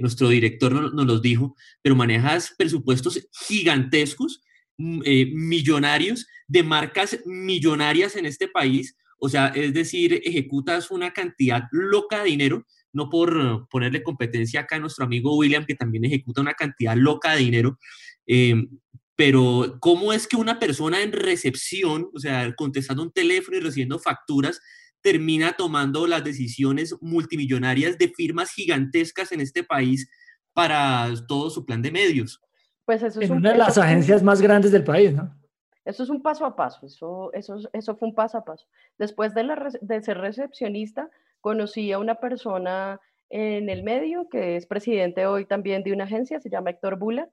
nuestro director nos no los dijo, pero manejas presupuestos gigantescos, mm, millonarios, de marcas millonarias en este país, o sea, es decir, ejecutas una cantidad loca de dinero no por ponerle competencia acá a nuestro amigo William, que también ejecuta una cantidad loca de dinero, eh, pero ¿cómo es que una persona en recepción, o sea, contestando un teléfono y recibiendo facturas, termina tomando las decisiones multimillonarias de firmas gigantescas en este país para todo su plan de medios? Pues eso es una de las agencias más grandes del país, ¿no? Eso es un paso a paso, eso, eso, eso fue un paso a paso. Después de, la, de ser recepcionista, conocí a una persona en el medio que es presidente hoy también de una agencia, se llama Héctor Bula,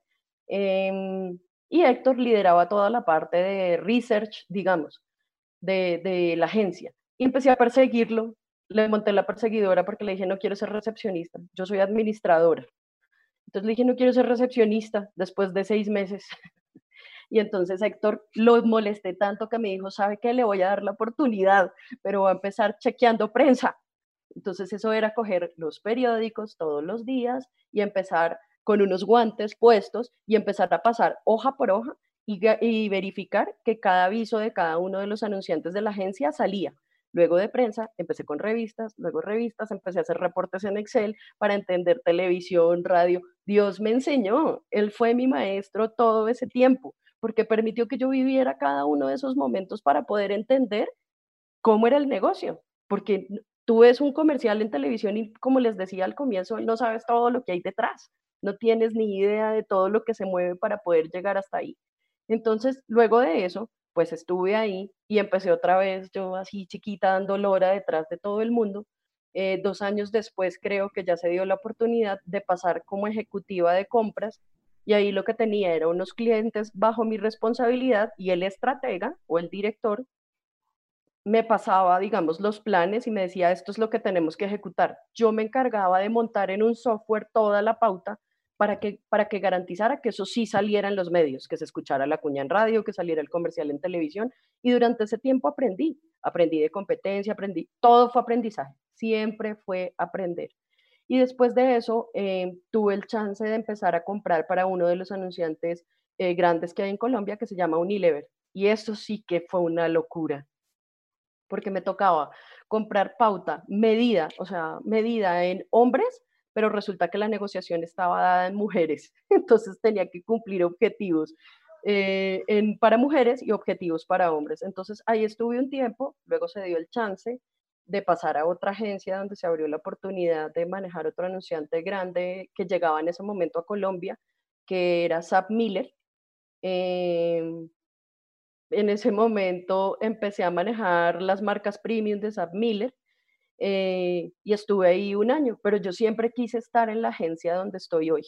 em, y Héctor lideraba toda la parte de research, digamos, de, de la agencia. Y empecé a perseguirlo, le monté la perseguidora porque le dije, no quiero ser recepcionista, yo soy administradora. Entonces le dije, no quiero ser recepcionista después de seis meses. Y entonces Héctor lo molesté tanto que me dijo, ¿sabe qué? Le voy a dar la oportunidad, pero va a empezar chequeando prensa. Entonces eso era coger los periódicos todos los días y empezar con unos guantes puestos y empezar a pasar hoja por hoja y, verificar que cada aviso de cada uno de los anunciantes de la agencia salía. Luego de prensa, empecé con revistas, luego revistas, empecé a hacer reportes en Excel para entender televisión, radio. Dios me enseñó, Él fue mi maestro todo ese tiempo, porque permitió que yo viviera cada uno de esos momentos para poder entender cómo era el negocio, porque tú ves un comercial en televisión y como les decía al comienzo, no sabes todo lo que hay detrás, no tienes ni idea de todo lo que se mueve para poder llegar hasta ahí. Entonces, luego de eso, pues estuve ahí y empecé otra vez yo así chiquita dando lora detrás de todo el mundo. Eh, dos años después creo que ya se dio la oportunidad de pasar como ejecutiva de compras y ahí lo que tenía era unos clientes bajo mi responsabilidad y el estratega o el director me pasaba, digamos, los planes y me decía, esto es lo que tenemos que ejecutar. Yo me encargaba de montar en un software toda la pauta para que, para que garantizara que eso sí saliera en los medios, que se escuchara la cuña en radio, que saliera el comercial en televisión. Y durante ese tiempo aprendí, aprendí de competencia, aprendí, todo fue aprendizaje, siempre fue aprender. Y después de eso eh, tuve el chance de empezar a comprar para uno de los anunciantes eh, grandes que hay en Colombia, que se llama Unilever. Y eso sí que fue una locura, porque me tocaba comprar pauta medida, o sea, medida en hombres pero resulta que la negociación estaba dada en mujeres, entonces tenía que cumplir objetivos eh, para mujeres y objetivos para hombres. Entonces ahí estuve un tiempo, luego se dio el chance de pasar a otra agencia donde se abrió la oportunidad de manejar otro anunciante grande que llegaba en ese momento a Colombia, que era Zap Miller. Em, en ese momento empecé a manejar las marcas premium de Zap Miller eh, y estuve ahí un año, pero yo siempre quise estar en la agencia donde estoy hoy.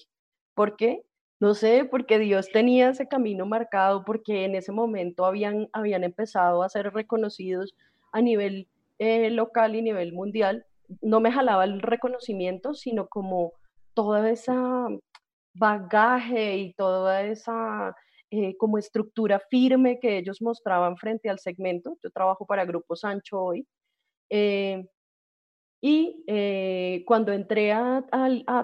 ¿Por qué? No sé, porque Dios tenía ese camino marcado, porque en ese momento habían, habían empezado a ser reconocidos a nivel eh, local y nivel mundial. No me jalaba el reconocimiento, sino como toda esa bagaje y toda esa eh, como estructura firme que ellos mostraban frente al segmento. Yo trabajo para Grupo Sancho hoy. Y eh, cuando entré a,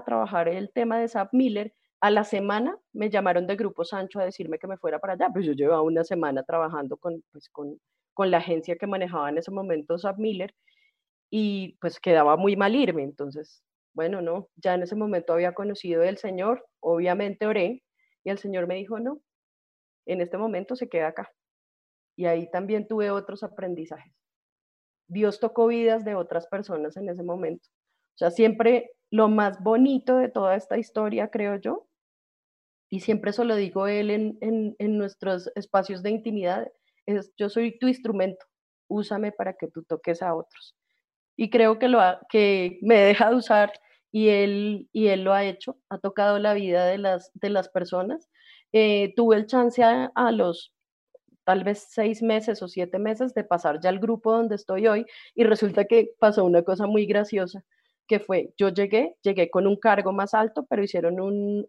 trabajar el tema de SAP Miller, a la semana me llamaron de Grupo Sancho a decirme que me fuera para allá. Pues yo llevaba una semana trabajando con, pues, la agencia que manejaba en ese momento SAP Miller y pues quedaba muy mal irme. Entonces, bueno, no, ya en ese momento había conocido al Señor, obviamente oré y el Señor me dijo, no, en este momento se queda acá. Y ahí también tuve otros aprendizajes. Dios tocó vidas de otras personas en ese momento. O sea, siempre lo más bonito de toda esta historia, creo yo, y siempre eso lo digo él en, en, nuestros espacios de intimidad, es yo soy tu instrumento, úsame para que tú toques a otros. Y creo que, lo que me deja de usar y él, y él lo ha hecho, ha tocado la vida de las, de las personas. Eh, tuve el chance a los tal vez seis meses o siete meses de pasar ya al grupo donde estoy hoy y resulta que pasó una cosa muy graciosa que fue, yo llegué, llegué con un cargo más alto, pero hicieron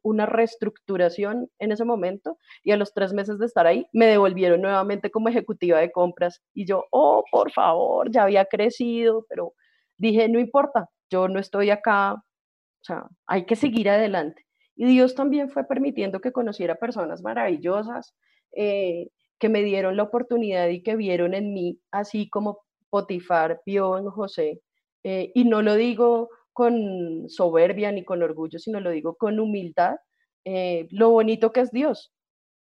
una reestructuración en ese momento y a los tres meses de estar ahí me devolvieron nuevamente como ejecutiva de compras y yo, oh, por favor, ya había crecido, pero dije, no importa, yo no estoy acá, o sea, hay que seguir adelante. Y Dios también fue permitiendo que conociera personas maravillosas, eh, que me dieron la oportunidad y que vieron en mí, así como Potifar vio en José. Eh, y no lo digo con soberbia ni con orgullo, sino lo digo con humildad, eh, lo bonito que es Dios.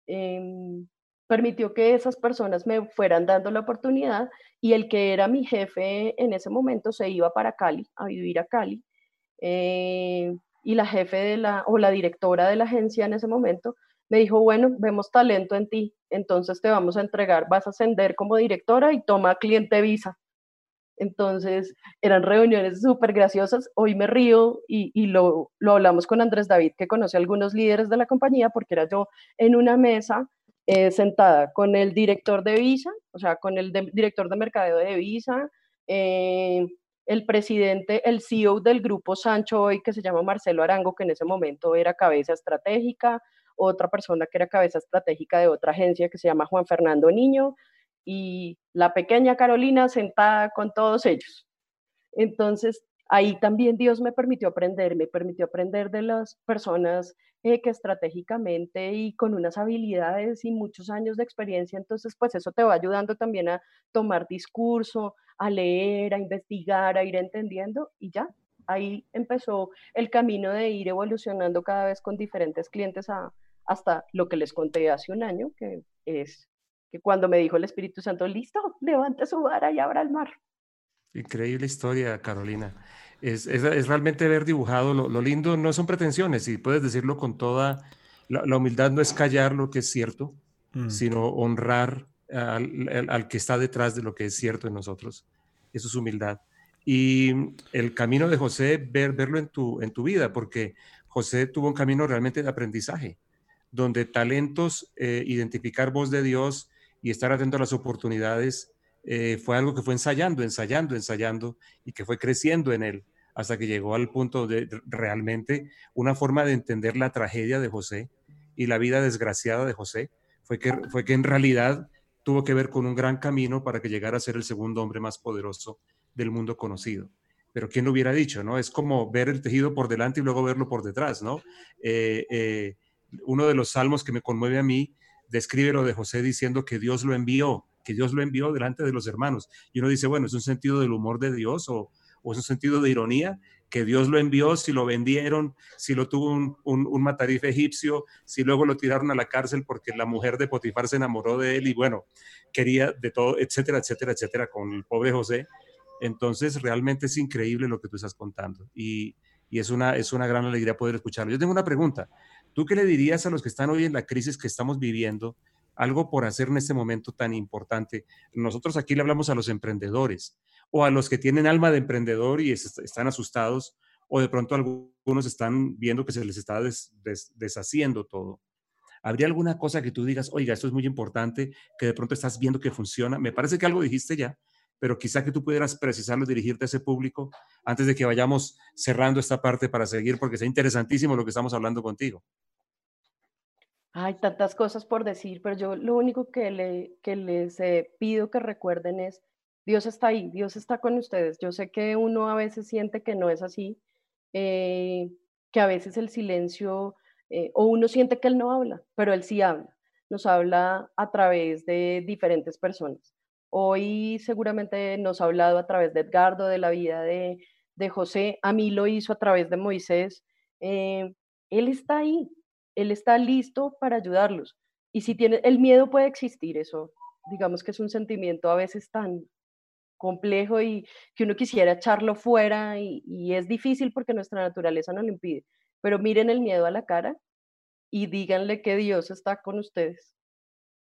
Em, permitió que esas personas me fueran dando la oportunidad y el que era mi jefe en ese momento se iba para Cali, a vivir a Cali. Eh, y la jefe de la, o la directora de la agencia en ese momento me dijo, bueno, vemos talento en ti, entonces te vamos a entregar, vas a ascender como directora y toma cliente visa. Entonces eran reuniones súper graciosas. Hoy me río y, lo, hablamos con Andrés David, que conoce a algunos líderes de la compañía, porque era yo en una mesa eh, sentada con el director de Visa, o sea, con el director de mercadeo de Visa, eh, el presidente, el CEO del grupo Sancho hoy, que se llama Marcelo Arango, que en ese momento era cabeza estratégica, otra persona que era cabeza estratégica de otra agencia que se llama Juan Fernando Niño y la pequeña Carolina sentada con todos ellos. Entonces, ahí también Dios me permitió aprender, me permitió aprender de las personas eh, que estratégicamente y con unas habilidades y muchos años de experiencia, entonces pues eso te va ayudando también a tomar discurso, a leer, a investigar, a ir entendiendo y ya, ahí empezó el camino de ir evolucionando cada vez con diferentes clientes hasta lo que les conté hace un año, que es que cuando me dijo el Espíritu Santo, listo, levante su vara y abra el mar. Increíble historia, Carolina. Es, es, realmente ver dibujado, lo, lindo no son pretensiones, y puedes decirlo con toda, la, humildad no es callar lo que es cierto, mm. sino honrar al, al, que está detrás de lo que es cierto en nosotros. Eso es humildad. Y el camino de José, ver, verlo en tu, en tu vida, porque José tuvo un camino realmente de aprendizaje, donde talentos, eh, identificar voz de Dios y estar atento a las oportunidades, eh, fue algo que fue ensayando, ensayando, ensayando y que fue creciendo en él hasta que llegó al punto de realmente una forma de entender la tragedia de José y la vida desgraciada de José, fue que, fue que en realidad tuvo que ver con un gran camino para que llegara a ser el segundo hombre más poderoso del mundo conocido. Pero ¿quién lo hubiera dicho? ¿no? Es como ver el tejido por delante y luego verlo por detrás. ¿no? Eh, eh, uno de los salmos que me conmueve a mí describe lo de José diciendo que Dios lo envió que Dios lo envió delante de los hermanos. Y uno dice, bueno, es un sentido del humor de Dios o, es un sentido de ironía, que Dios lo envió, si lo vendieron, si lo tuvo un, un, matarife egipcio, si luego lo tiraron a la cárcel porque la mujer de Potifar se enamoró de él y bueno, quería de todo, etcétera, etcétera, etcétera, con el pobre José. Entonces, realmente es increíble lo que tú estás contando y, y es, una, es una gran alegría poder escucharlo. Yo tengo una pregunta. ¿Tú qué le dirías a los que están hoy en la crisis que estamos viviendo? algo por hacer en este momento tan importante. Nosotros aquí le hablamos a los emprendedores o a los que tienen alma de emprendedor y están asustados o de pronto algunos están viendo que se les está deshaciendo todo. ¿Habría alguna cosa que tú digas, oiga, esto es muy importante, que de pronto estás viendo que funciona? Me parece que algo dijiste ya, pero quizá que tú pudieras precisarlo, dirigirte a ese público antes de que vayamos cerrando esta parte para seguir, porque es interesantísimo lo que estamos hablando contigo. Hay tantas cosas por decir, pero yo lo único que, le, que les eh, pido que recuerden es, Dios está ahí, Dios está con ustedes. Yo sé que uno a veces siente que no es así, eh, que a veces el silencio, eh, o uno siente que Él no habla, pero Él sí habla. Nos habla a través de diferentes personas. Hoy seguramente nos ha hablado a través de Edgardo, de la vida de, de José. A mí lo hizo a través de Moisés. él está ahí, él está listo para ayudarlos. Y si tiene, el miedo puede existir, eso digamos que es un sentimiento a veces tan complejo y que uno quisiera echarlo fuera y, y es difícil porque nuestra naturaleza no lo impide. Pero miren el miedo a la cara y díganle que Dios está con ustedes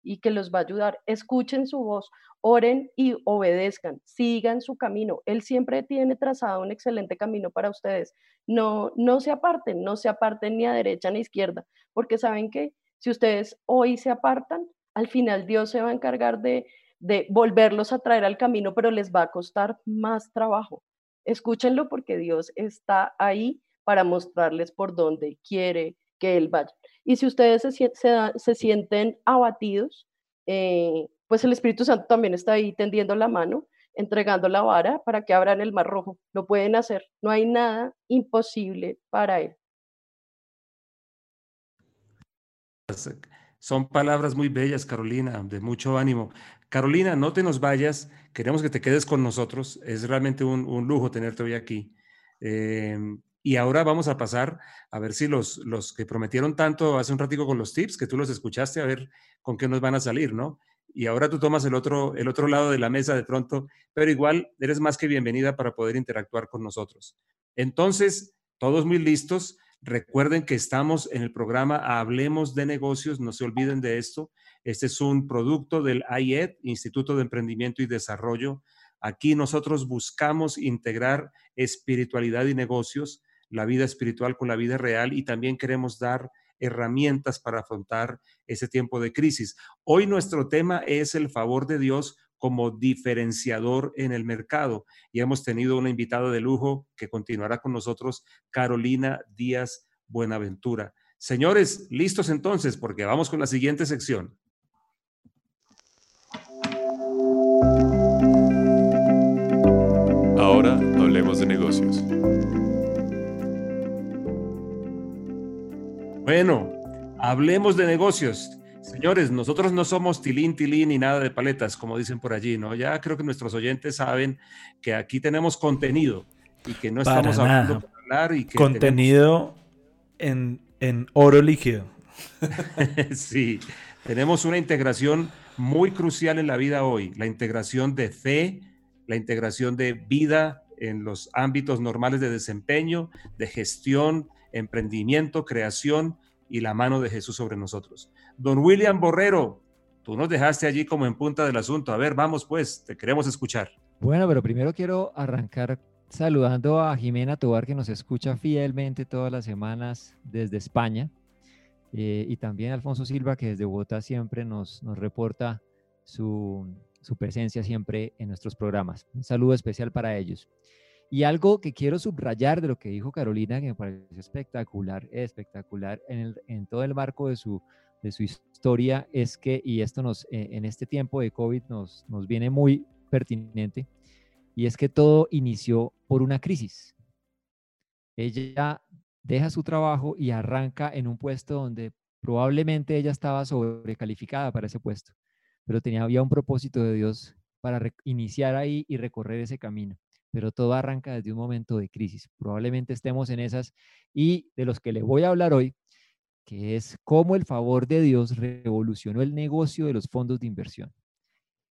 y que los va a ayudar. Escuchen su voz, oren y obedezcan, sigan su camino. Él siempre tiene trazado un excelente camino para ustedes. No, no se aparten, no se aparten ni a derecha ni a izquierda, porque saben que si ustedes hoy se apartan, al final Dios se va a encargar de, de volverlos a traer al camino, pero les va a costar más trabajo. Escúchenlo porque Dios está ahí para mostrarles por dónde quiere que Él vaya. Y si ustedes se, sienten abatidos, eh, pues el Espíritu Santo también está ahí tendiendo la mano, entregando la vara para que abran el mar rojo. Lo pueden hacer. No hay nada imposible para Él. Son palabras muy bellas, Carolina, de mucho ánimo. Carolina, no te nos vayas, queremos que te quedes con nosotros. Es realmente un, lujo tenerte hoy aquí. Eh, y ahora vamos a pasar a ver si los, los que prometieron tanto hace un ratico con los tips, que tú los escuchaste, a ver con qué nos van a salir, ¿no? Y ahora tú tomas el otro, el otro lado de la mesa de pronto, pero igual eres más que bienvenida para poder interactuar con nosotros. Entonces, todos muy listos. Recuerden que estamos en el programa Hablemos de Negocios, no se olviden de esto. Este es un producto del IED, Instituto de Emprendimiento y Desarrollo. Aquí nosotros buscamos integrar espiritualidad y negocios la vida espiritual con la vida real y también queremos dar herramientas para afrontar ese tiempo de crisis. Hoy nuestro tema es el favor de Dios como diferenciador en el mercado y hemos tenido una invitada de lujo que continuará con nosotros, Carolina Díaz Buenaventura. Señores, listos entonces, porque vamos con la siguiente sección. Ahora hablemos de negocios. Bueno, hablemos de negocios. Señores, nosotros no somos tilín, tilín ni nada de paletas, como dicen por allí, ¿no? Ya creo que nuestros oyentes saben que aquí tenemos contenido y que no estamos hablando para hablar y que contenido en, en oro líquido. sí, tenemos una integración muy crucial en la vida hoy, la integración de fe, la integración de vida en los ámbitos normales de desempeño, de gestión, emprendimiento, creación y la mano de Jesús sobre nosotros. Don William Borrero, tú nos dejaste allí como en punta del asunto. A ver, vamos pues, te queremos escuchar. Bueno, pero primero quiero arrancar saludando a Jimena Tobar que nos escucha fielmente todas las semanas desde España. Eh, y también Alfonso Silva que desde Bogotá siempre nos, nos reporta su, su presencia siempre en nuestros programas. Un saludo especial para ellos. Y algo que quiero subrayar de lo que dijo Carolina, que me parece espectacular, espectacular en, en todo el marco de su, de su historia, es que, y esto nos, eh, en este tiempo de COVID nos, nos viene muy pertinente, y es que todo inició por una crisis. Ella deja su trabajo y arranca en un puesto donde probablemente ella estaba sobrecalificada para ese puesto, pero tenía, había un propósito de Dios para iniciar ahí y recorrer ese camino pero todo arranca desde un momento de crisis. Probablemente estemos en esas y de los que le voy a hablar hoy, que es cómo el favor de Dios revolucionó el negocio de los fondos de inversión.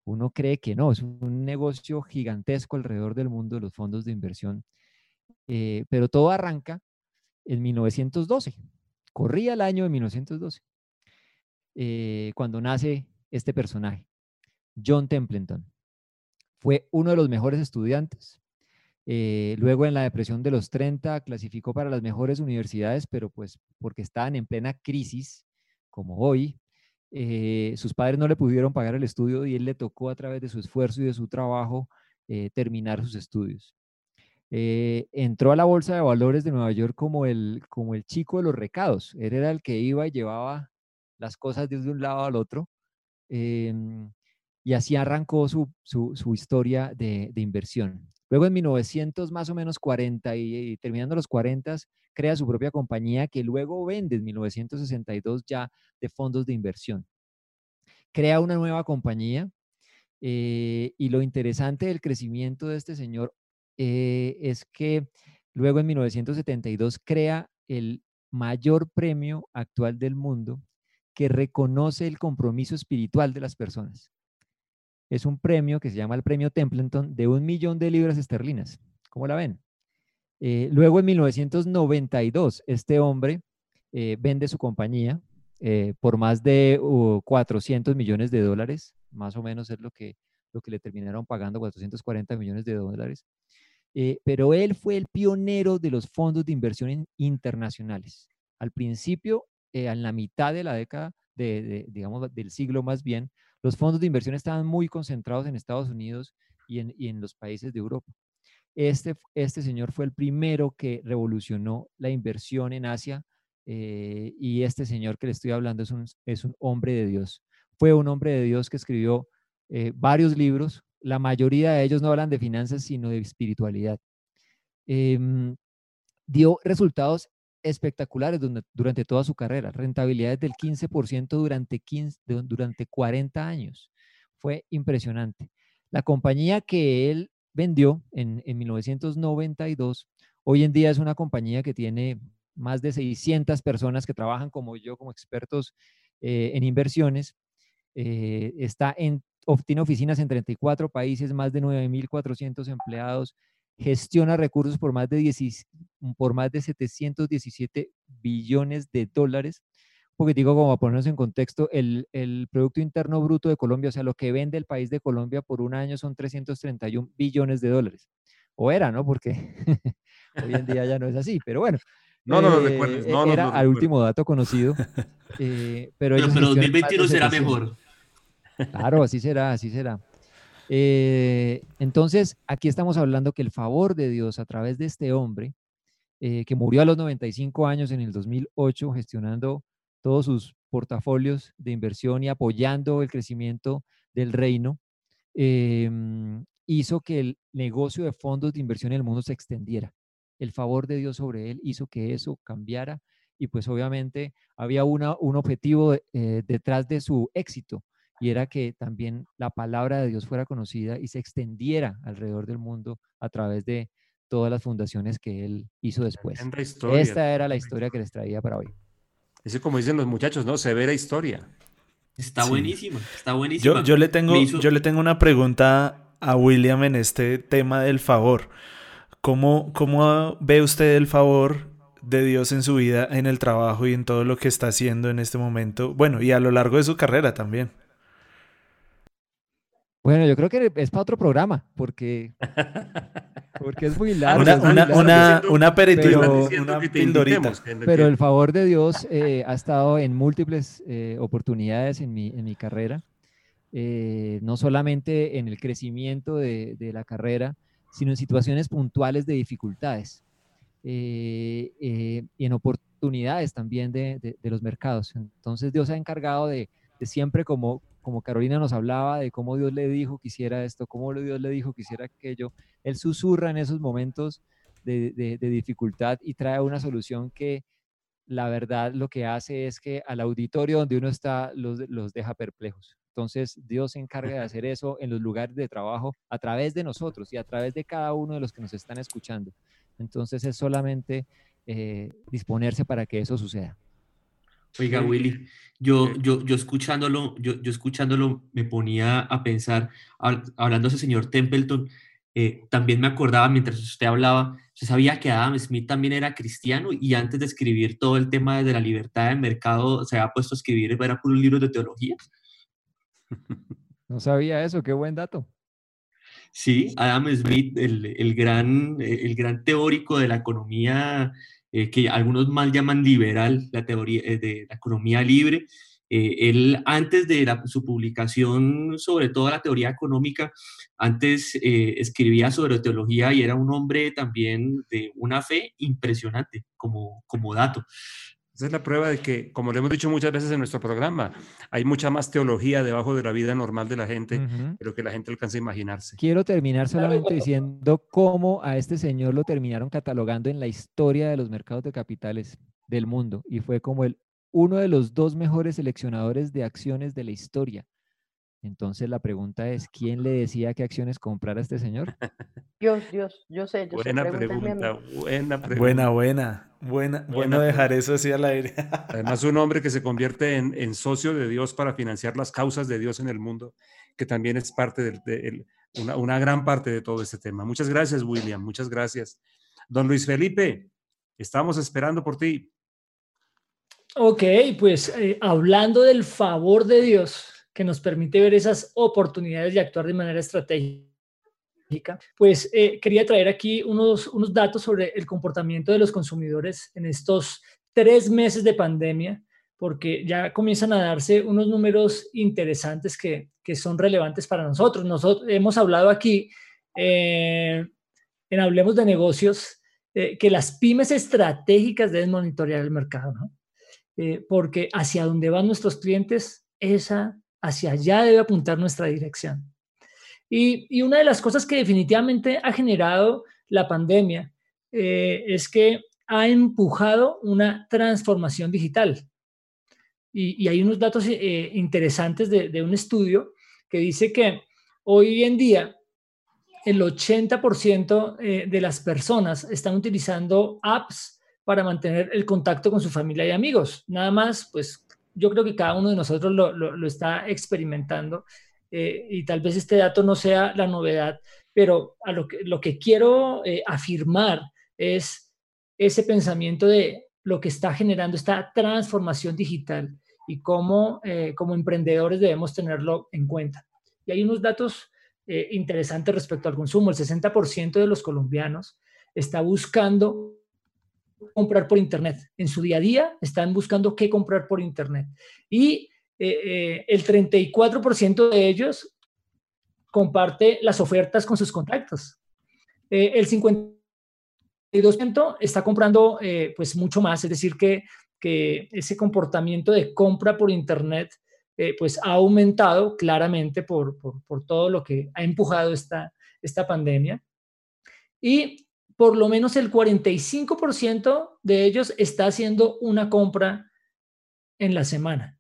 Uno cree que no, es un negocio gigantesco alrededor del mundo de los fondos de inversión, eh, pero todo arranca en 1912. Corría el año de 1912, eh, cuando nace este personaje, John Templeton. Fue uno de los mejores estudiantes, eh, luego en la depresión de los 30 clasificó para las mejores universidades, pero pues porque estaban en plena crisis, como hoy, eh, sus padres no le pudieron pagar el estudio y él le tocó a través de su esfuerzo y de su trabajo eh, terminar sus estudios. entró a la Bolsa de Valores de Nueva York como el, como el chico de los recados. Él era el que iba y llevaba las cosas desde un lado al otro. Em, y así arrancó su, historia de, de, inversión. Luego en 1900, más o menos 40 y, terminando los 40, crea su propia compañía que luego vende en 1962 ya de fondos de inversión. Crea una nueva compañía eh, y lo interesante del crecimiento de este señor eh, es que luego en 1972 crea el mayor premio actual del mundo que reconoce el compromiso espiritual de las personas es un premio que se llama el premio Templeton de un millón de libras esterlinas. ¿Cómo la ven? Eh, luego en 1992, este hombre eh, vende su compañía eh, por más de 400 millones de dólares, más o menos es lo que, lo que le terminaron pagando, 440 millones de dólares. pero él fue el pionero de los fondos de inversión internacionales. Al principio, en la mitad de la década, de, digamos, del siglo más bien, los fondos de inversión estaban muy concentrados en Estados Unidos y en, los países de Europa. Este, este señor fue el primero que revolucionó la inversión en Asia eh, y este señor que le estoy hablando es un, es un, hombre de Dios. Fue un hombre de Dios que escribió eh, varios libros. La mayoría de ellos no hablan de finanzas, sino de espiritualidad. Em, dio resultados espectaculares durante, toda su carrera, rentabilidades del 15% durante, 15, durante 40 años. Fue impresionante. La compañía que él vendió en, 1992, hoy en día es una compañía que tiene más de 600 personas que trabajan como yo, como expertos eh, en inversiones. Eh, está en, tiene oficinas en 34 países, más de 9.400 empleados, gestiona recursos por más de, por más de 717 billones de dólares. Porque digo, como a ponernos en contexto, el, el, Producto Interno Bruto de Colombia, o sea, lo que vende el país de Colombia por un año son 331 billones de dólares. O era, ¿no? Porque hoy en día ya no es así, pero bueno. No, no eh, recuerdes. No, era al último dato conocido. Eh, pero, pero, pero 2021 será mejor. Claro, así será, así será. Eh, entonces, aquí estamos hablando que el favor de Dios a través de este hombre eh, que murió a los 95 años en el 2008 gestionando todos sus portafolios de inversión y apoyando el crecimiento del reino, em, hizo que el negocio de fondos de inversión en el mundo se extendiera. El favor de Dios sobre él hizo que eso cambiara y pues obviamente había una, un objetivo eh, detrás de su éxito y era que también la palabra de Dios fuera conocida y se extendiera alrededor del mundo a través de todas las fundaciones que él hizo después. Esta era la historia que les traía para hoy. Es como dicen los muchachos, ¿no? Severa historia. Está buenísima, está buenísima. Yo, yo, le tengo, yo le tengo una pregunta a William en este tema del favor. ¿Cómo, ¿Cómo ve usted el favor de Dios en su vida, en el trabajo y en todo lo que está haciendo en este momento? Bueno, y a lo largo de su carrera también. Bueno, yo creo que es para otro programa, porque, porque es muy largo. Una, una, aperitivo, Pero el favor de Dios eh, ha estado en múltiples eh, oportunidades en mi, en mi carrera, eh, no solamente en el crecimiento de, de, la carrera, sino en situaciones puntuales de dificultades y en oportunidades también de, de, los mercados. Entonces Dios ha encargado de, de siempre como, como Carolina nos hablaba de cómo Dios le dijo que hiciera esto, cómo Dios le dijo que hiciera aquello. Él susurra en esos momentos de, dificultad y trae una solución que la verdad lo que hace es que al auditorio donde uno está los, los deja perplejos. Entonces Dios se encarga de hacer eso en los lugares de trabajo a través de nosotros y a través de cada uno de los que nos están escuchando. Entonces es solamente eh, disponerse para que eso suceda. Oiga, Willy, yo, yo, yo escuchándolo, yo, yo escuchándolo me ponía a pensar, hablando ese señor Templeton, eh, también me acordaba mientras usted hablaba, se sabía que Adam Smith también era cristiano y antes de escribir todo el tema de la libertad de mercado se había puesto a escribir, era por un libro de teología. No sabía eso, qué buen dato. Sí, Adam Smith, el, el, gran, el gran teórico de la economía eh, que algunos mal llaman liberal, la teoría eh, de la economía libre. Eh, él, antes de su publicación sobre toda la teoría económica, antes escribía sobre teología y era un hombre también de una fe impresionante como, como dato. Esa es la prueba de que, como le hemos dicho muchas veces en nuestro programa, hay mucha más teología debajo de la vida normal de la gente de lo que la gente alcanza a imaginarse. Quiero terminar solamente diciendo cómo a este señor lo terminaron catalogando en la historia de los mercados de capitales del mundo y fue como el uno de los dos mejores seleccionadores de acciones de la historia. Entonces la pregunta es, ¿quién le decía qué acciones comprar a este señor? Dios, Dios, yo sé, yo buena Pregunta, buena pregunta, buena Buena, buena, bueno dejar eso así al aire. Además, un hombre que se convierte en, socio de Dios para financiar las causas de Dios en el mundo, que también es parte de, una, una, gran parte de todo este tema. Muchas gracias, William, muchas gracias. Don Luis Felipe, estamos esperando por ti. Ok, pues eh, hablando del favor de Dios, que nos permite ver esas oportunidades y actuar de manera estratégica, pues eh, quería traer aquí unos, unos datos sobre el comportamiento de los consumidores en estos tres meses de pandemia, porque ya comienzan a darse unos números interesantes que, que son relevantes para nosotros. Nosotros hemos hablado aquí eh, en Hablemos de Negocios eh, que las pymes estratégicas deben monitorear el mercado, ¿no? porque hacia dónde van nuestros clientes, esa hacia allá debe apuntar nuestra dirección. Y, una de las cosas que definitivamente ha generado la pandemia eh, es que ha empujado una transformación digital. Y, hay unos datos eh, interesantes de, un estudio que dice que hoy en día el 80% eh, de las personas están utilizando apps para mantener el contacto con su familia y amigos. Nada más, pues yo creo que cada uno de nosotros lo, está experimentando eh, y tal vez este dato no sea la novedad, pero a lo, que, lo que quiero eh, afirmar es ese pensamiento de lo que está generando esta transformación digital y cómo eh, como emprendedores debemos tenerlo en cuenta. Y hay unos datos interesantes respecto al consumo. El 60% de los colombianos está buscando comprar por Internet. En su día a día están buscando qué comprar por Internet. Y eh, eh, el 34% de ellos comparte las ofertas con sus contactos. Eh, el 50 está comprando eh, pues mucho más, es decir, que, que ese comportamiento de compra por Internet eh, pues ha aumentado claramente por, por, por, todo lo que ha empujado esta, esta pandemia. Y por lo menos el 45% de ellos está haciendo una compra en la semana.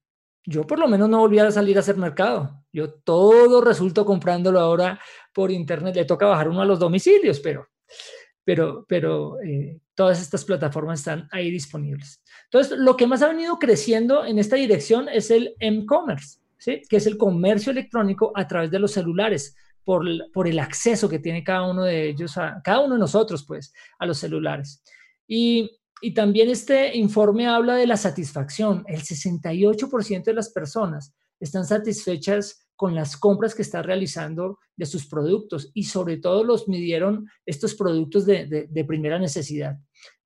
Yo por lo menos no volví a salir a hacer mercado. Yo todo resulto comprándolo ahora por internet. Le toca bajar uno a los domicilios, pero, pero, pero eh, todas estas plataformas están ahí disponibles. Entonces, lo que más ha venido creciendo en esta dirección es el e-commerce, ¿sí? que es el comercio electrónico a través de los celulares, por, por, el acceso que tiene cada uno de ellos, a, cada uno de nosotros, pues, a los celulares. Y y también este informe habla de la satisfacción. El 68% de las personas están satisfechas con las compras que está realizando de sus productos y sobre todo los midieron estos productos de, primera necesidad.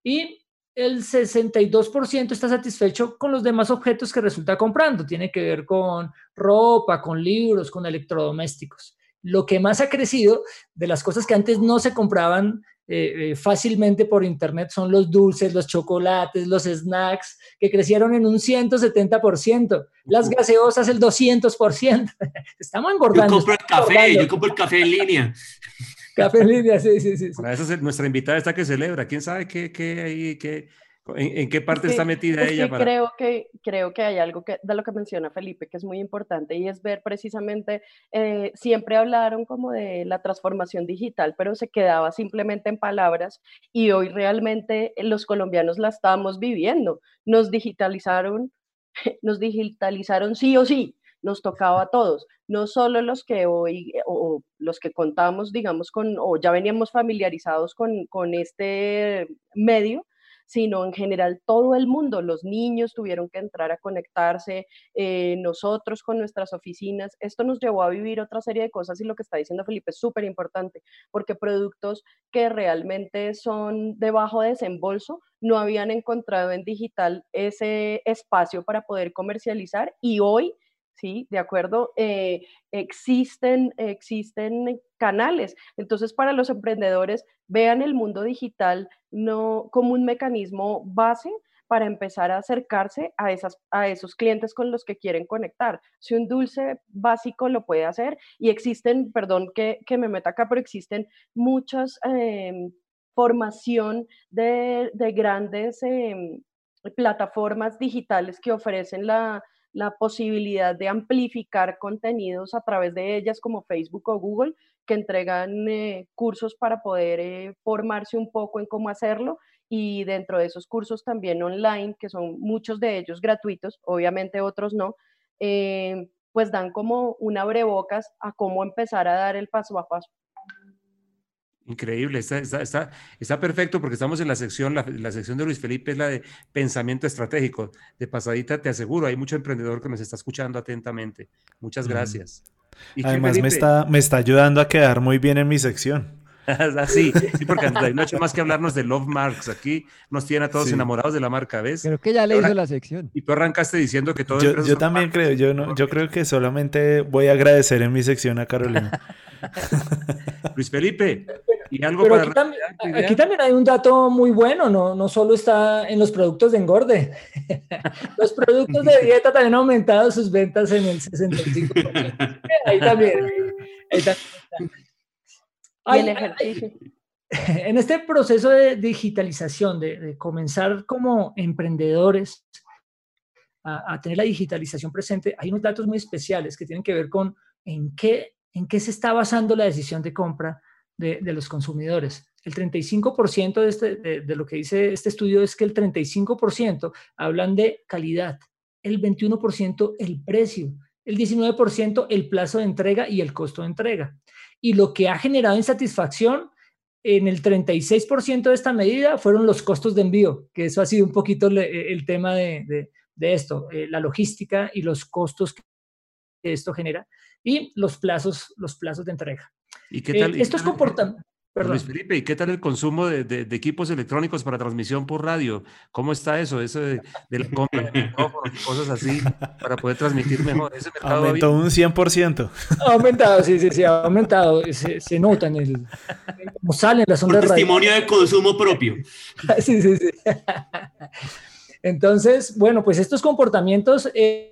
Y el 62% está satisfecho con los demás objetos que resulta comprando. Tiene que ver con ropa, con libros, con electrodomésticos. Lo que más ha crecido de las cosas que antes no se compraban eh, eh, fácilmente por internet son los dulces, los chocolates, los snacks, que crecieron en un 170%, las gaseosas el 200%. Estamos engordando. Yo compro el café, yo compro el café en línea. Café en línea, sí, sí, sí. Para eso es nuestra invitada está que celebra. ¿Quién sabe qué, qué, qué, ¿En, qué parte está metida ella? creo, que, creo que hay algo que, de lo que menciona Felipe que es muy importante y es ver precisamente, eh, siempre hablaron como de la transformación digital, pero se quedaba simplemente en palabras y hoy realmente los colombianos la estamos viviendo. Nos digitalizaron, nos digitalizaron sí o sí, nos tocaba a todos, no solo los que hoy, o los que contamos, digamos, con, o ya veníamos familiarizados con, con este medio, sino en general todo el mundo. Los niños tuvieron que entrar a conectarse, eh, nosotros con nuestras oficinas. Esto nos llevó a vivir otra serie de cosas y lo que está diciendo Felipe es súper importante, porque productos que realmente son de bajo desembolso no habían encontrado en digital ese espacio para poder comercializar y hoy ¿sí? De acuerdo, eh, existen, existen canales. Entonces, para los emprendedores, vean el mundo digital no como un mecanismo base para empezar a acercarse a, esas, a esos clientes con los que quieren conectar. Si un dulce básico lo puede hacer y existen, perdón que, me meta acá, pero existen muchas em, formación de, grandes em, plataformas digitales que ofrecen la, la posibilidad de amplificar contenidos a través de ellas como Facebook o Google, que entregan eh, cursos para poder eh, formarse un poco en cómo hacerlo y dentro de esos cursos también online, que son muchos de ellos gratuitos, obviamente otros no, eh, pues dan como un abrebocas a cómo empezar a dar el paso a paso. Increíble, está, está, está, perfecto porque estamos en la sección, la, sección de Luis Felipe es la de pensamiento estratégico. De pasadita te aseguro, hay mucho emprendedor que nos está escuchando atentamente. Muchas gracias. Además me está, me está ayudando a quedar muy bien en mi sección. sí, sí, porque hay mucho más que hablarnos de Love Marks. Aquí nos tienen a todos enamorados de la marca, ¿ves? Creo que ya le hizo la sección. Y tú arrancaste diciendo que todo Yo, yo también creo, yo, no, yo creo que solamente voy a agradecer en mi sección a Carolina. Luis Felipe, ¿y algo para aquí, también, aquí, también, hay un dato muy bueno, no, no solo está en los productos de engorde. los productos de dieta también han aumentado sus ventas en el 65%. ahí también. Ahí también. en este proceso de digitalización, de, comenzar como emprendedores a, a, tener la digitalización presente, hay unos datos muy especiales que tienen que ver con en qué ¿En qué se está basando la decisión de compra de, los consumidores? El 35% de, este, de, lo que dice este estudio es que el 35% hablan de calidad, el 21% el precio, el 19% el plazo de entrega y el costo de entrega. Y lo que ha generado insatisfacción en el 36% de esta medida fueron los costos de envío, que eso ha sido un poquito el tema de, esto, eh, la logística y los costos que esto genera y los plazos, los plazos de entrega. ¿Y qué tal? Eh, esto es comportamiento. Luis Felipe, ¿y qué tal el consumo de, equipos electrónicos para transmisión por radio? ¿Cómo está eso? Eso de, la compra de micrófonos y cosas así para poder transmitir mejor. ¿Ese mercado Aumentó un 100%. Ha aumentado, sí, sí, sí, ha aumentado. Se, nota en el, como salen las ondas testimonio de consumo propio. sí, sí, sí. Entonces, bueno, pues estos comportamientos eh,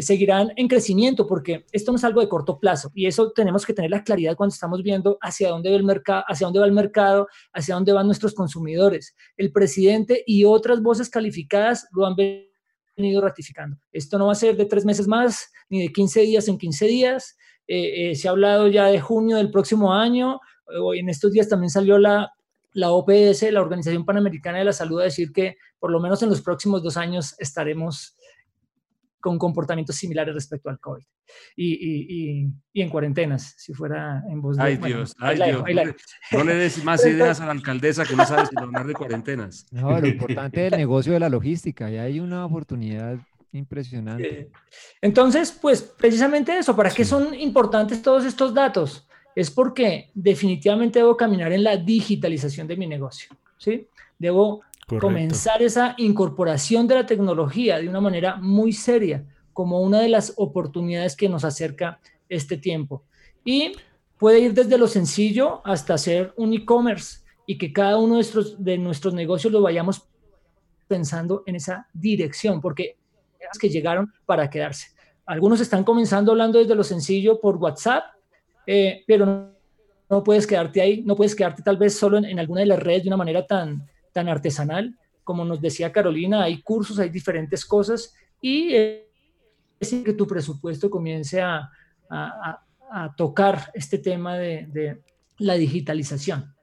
seguirán en crecimiento porque esto no es algo de corto plazo y eso tenemos que tener la claridad cuando estamos viendo hacia dónde va el mercado, hacia dónde va el mercado, hacia dónde van nuestros consumidores. El presidente y otras voces calificadas lo han venido ratificando. Esto no va a ser de tres meses más ni de 15 días en 15 días. Eh, eh, se ha hablado ya de junio del próximo año. Hoy en estos días también salió la, la OPS, la Organización Panamericana de la Salud, a decir que por lo menos en los próximos dos años estaremos con comportamientos similares respecto al COVID. Y, y, y, en cuarentenas, si fuera en voz de... Ay Dios, ay Dios. No, le des más ideas a la alcaldesa que no sabe si hablar de cuarentenas. No, lo importante es el negocio de la logística, y hay una oportunidad impresionante. Entonces, pues precisamente eso, ¿para qué son importantes todos estos datos? Es porque definitivamente debo caminar en la digitalización de mi negocio, ¿sí? Debo comenzar esa incorporación de la tecnología de una manera muy seria, como una de las oportunidades que nos acerca este tiempo. Y puede ir desde lo sencillo hasta hacer un e-commerce y que cada uno de nuestros, de nuestros negocios lo vayamos pensando en esa dirección, porque es que llegaron para quedarse. Algunos están comenzando hablando desde lo sencillo por WhatsApp, eh, pero no, puedes quedarte ahí, no puedes quedarte tal vez solo en, en alguna de las redes de una manera tan, tan artesanal. Como nos decía Carolina, hay cursos, hay diferentes cosas y es que tu presupuesto comience a, a, a tocar este tema de, de, la digitalización.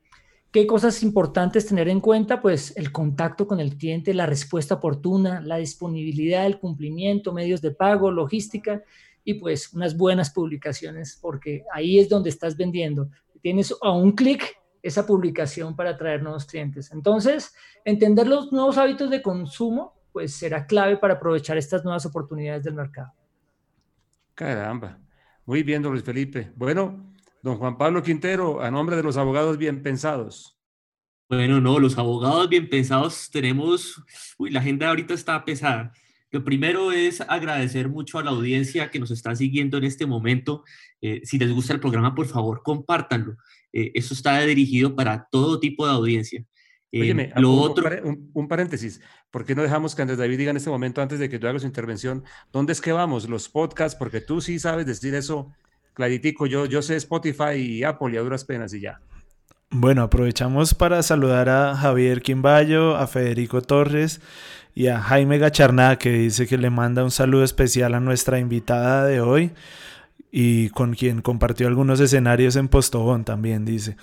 ¿Qué cosas importantes tener en cuenta? Pues el contacto con el cliente, la respuesta oportuna, la disponibilidad, el cumplimiento, medios de pago, logística y pues unas buenas publicaciones, porque ahí es donde estás vendiendo. Tienes a un clic esa publicación para atraer nuevos clientes. Entonces, entender los nuevos hábitos de consumo, pues será clave para aprovechar estas nuevas oportunidades del mercado. Caramba. Muy bien, don Luis Felipe. Bueno, don Juan Pablo Quintero, a nombre de los abogados bien pensados. Bueno, no, los abogados bien pensados tenemos, uy, la agenda ahorita está pesada. Lo primero es agradecer mucho a la audiencia que nos está siguiendo en este momento. Eh, si les gusta el programa, por favor, compártanlo. Eh, eso está dirigido para todo tipo de audiencia. Eh, lo un, otro... Un, paréntesis, ¿por qué no dejamos que Andrés David diga en este momento, antes de que tú hagas su intervención, dónde es que vamos? Los podcasts, porque tú sí sabes decir eso claritico. Yo, yo sé Spotify y Apple y a duras penas y ya. Bueno, aprovechamos para saludar a Javier Quimbayo, a Federico Torres y a Jaime Gacharná, que dice que le manda un saludo especial a nuestra invitada de hoy y con quien compartió algunos escenarios en Postobón también, dice.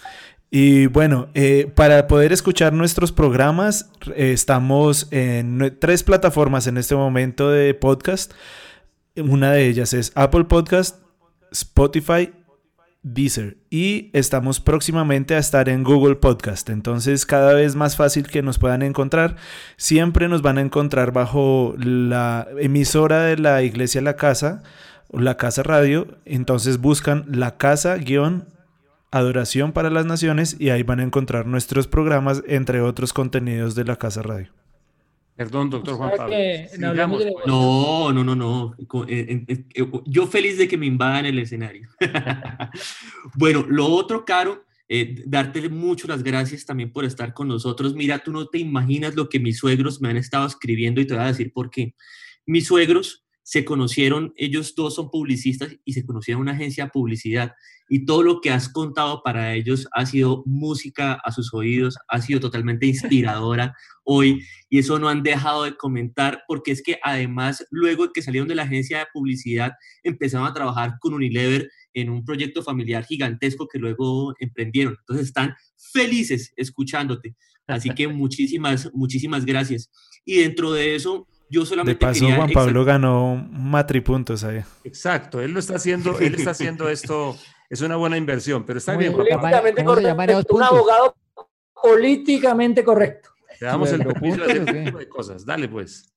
Y bueno, eh, para poder escuchar nuestros programas, eh, estamos en tres plataformas en este momento de podcast. Una de ellas es Apple Podcast, Spotify, Deezer. Y estamos próximamente a estar en Google Podcast. Entonces, cada vez más fácil que nos puedan encontrar. Siempre nos van a encontrar bajo la emisora de la Iglesia La Casa la Casa Radio, entonces buscan la Casa guion Adoración para las Naciones y ahí van a encontrar nuestros programas, entre otros contenidos de la Casa Radio. Perdón, doctor Juan Pablo. Pues. No, no, no, no. Eh, eh, eh, yo feliz de que me invadan el escenario. bueno, lo otro, Caro, darte mucho las gracias también por estar con nosotros. Mira, tú no te imaginas lo que mis suegros me han estado escribiendo y te voy a decir por qué. Mis suegros se conocieron, ellos dos son publicistas y se conocieron en una agencia de publicidad y todo lo que has contado para ellos ha sido música a sus oídos, ha sido totalmente inspiradora hoy y eso no han dejado de comentar porque es que además luego que salieron de la agencia de publicidad empezaron a trabajar con Unilever en un proyecto familiar gigantesco que luego emprendieron. Entonces están felices escuchándote. Así que muchísimas, muchísimas gracias. Y dentro de eso, yo solamente de paso, Juan Pablo ganó matripuntos ahí. Exacto, él lo está haciendo, él está haciendo esto, es una buena inversión, pero está bien. Políticamente correcto, un abogado políticamente correcto. Te damos el permiso de tipo de cosas, dale pues.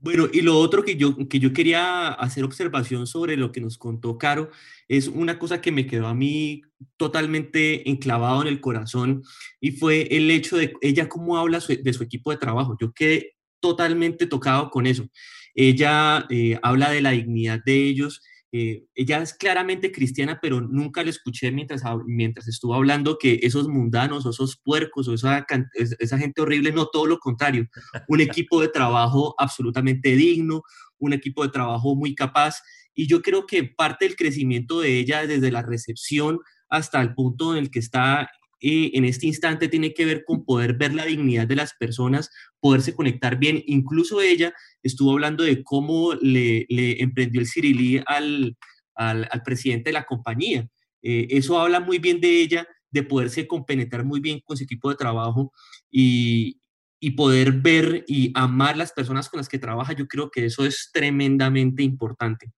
Bueno, y lo otro que yo, que yo quería hacer observación sobre lo que nos contó Caro es una cosa que me quedó a mí totalmente enclavado en el corazón y fue el hecho de ella cómo habla de su equipo de trabajo. Yo quedé totalmente tocado con eso. Ella eh, habla de la dignidad de ellos eh, ella es claramente cristiana, pero nunca le escuché mientras, mientras estuvo hablando que esos mundanos o esos puercos o esa, esa gente horrible, no, todo lo contrario. Un equipo de trabajo absolutamente digno, un equipo de trabajo muy capaz. Y yo creo que parte del crecimiento de ella desde la recepción hasta el punto en el que está eh, en este instante tiene que ver con poder ver la dignidad de las personas, poderse conectar bien. Incluso ella estuvo hablando de cómo le, emprendió el Cirilí al, al, presidente de la compañía. Eh, eso habla muy bien de ella, de poderse compenetrar muy bien con su equipo de trabajo y, y poder ver y amar las personas con las que trabaja. Yo creo que eso es tremendamente importante.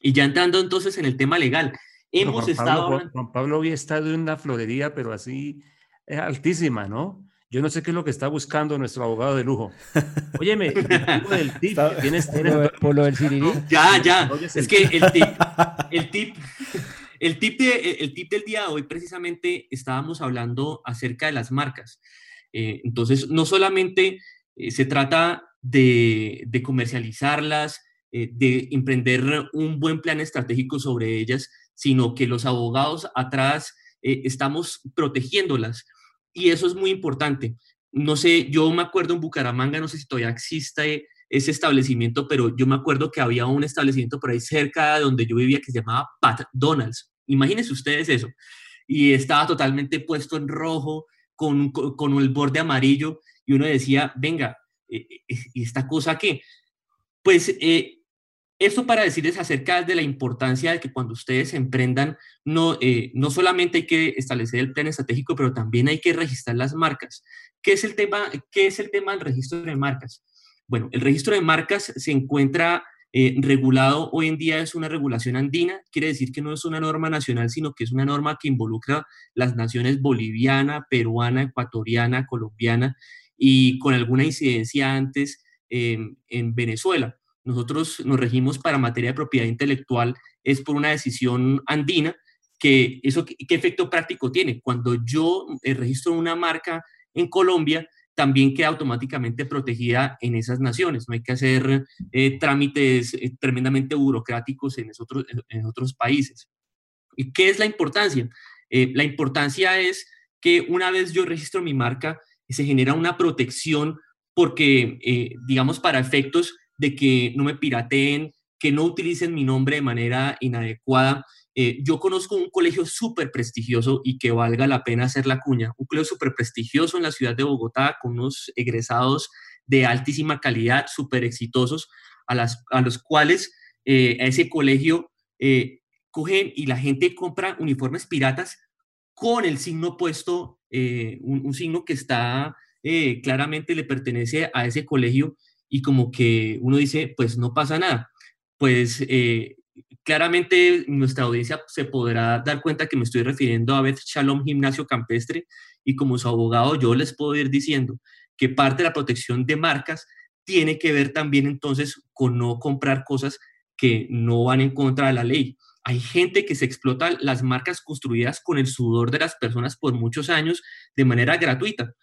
Y ya entrando entonces en el tema legal, Hemos Juan estado... Pablo, Juan, Pablo hoy está en una florería, pero así es altísima, ¿no? Yo no sé qué es lo que está buscando nuestro abogado de lujo. Óyeme, del tip, ¿tienes, tienes por, lo, del Sirirí. Ya, ya. Es que el tip, el tip, el tip, de, el tip del día de hoy precisamente estábamos hablando acerca de las marcas. Eh, entonces, no solamente eh, se trata de, de comercializarlas, eh, de emprender un buen plan estratégico sobre ellas, sino que los abogados atrás eh, estamos protegiéndolas. Y eso es muy importante. No sé, yo me acuerdo en Bucaramanga, no sé si todavía existe ese establecimiento, pero yo me acuerdo que había un establecimiento por ahí cerca de donde yo vivía que se llamaba Pat Donalds. Imagínense ustedes eso. Y estaba totalmente puesto en rojo, con, con el borde amarillo, y uno decía, venga, eh, eh, ¿y esta cosa qué? Pues esto para decirles acerca de la importancia de que cuando ustedes emprendan, no, eh, no solamente hay que establecer el plan estratégico, pero también hay que registrar las marcas. ¿Qué es el tema, qué es el tema del registro de marcas? Bueno, el registro de marcas se encuentra eh, regulado, hoy en día es una regulación andina, quiere decir que no es una norma nacional, sino que es una norma que involucra las naciones boliviana, peruana, ecuatoriana, colombiana y con alguna incidencia antes en Venezuela nosotros nos regimos para materia de propiedad intelectual, es por una decisión andina, que eso qué, efecto práctico tiene. Cuando yo eh, registro una marca en Colombia, también queda automáticamente protegida en esas naciones. No hay que hacer eh, trámites eh, tremendamente burocráticos en, otros, en otros países. ¿Y qué es la importancia? la importancia es que una vez yo registro mi marca, se genera una protección porque, digamos, para efectos de que no me pirateen, que no utilicen mi nombre de manera inadecuada. Eh, yo conozco un colegio súper prestigioso y que valga la pena hacer la cuña, un colegio súper prestigioso en la ciudad de Bogotá con unos egresados de altísima calidad, súper exitosos, a, las, a los cuales eh, a ese colegio eh, cogen y la gente compra uniformes piratas con el signo puesto, un, un, signo que está claramente le pertenece a ese colegio y como que uno dice, pues no pasa nada. Pues eh, claramente nuestra audiencia se podrá dar cuenta que me estoy refiriendo a Beth Shalom Gimnasio Campestre y como su abogado yo les puedo ir diciendo que parte de la protección de marcas tiene que ver también entonces con no comprar cosas que no van en contra de la ley. Hay gente que se explota las marcas construidas con el sudor de las personas por muchos años de manera gratuita.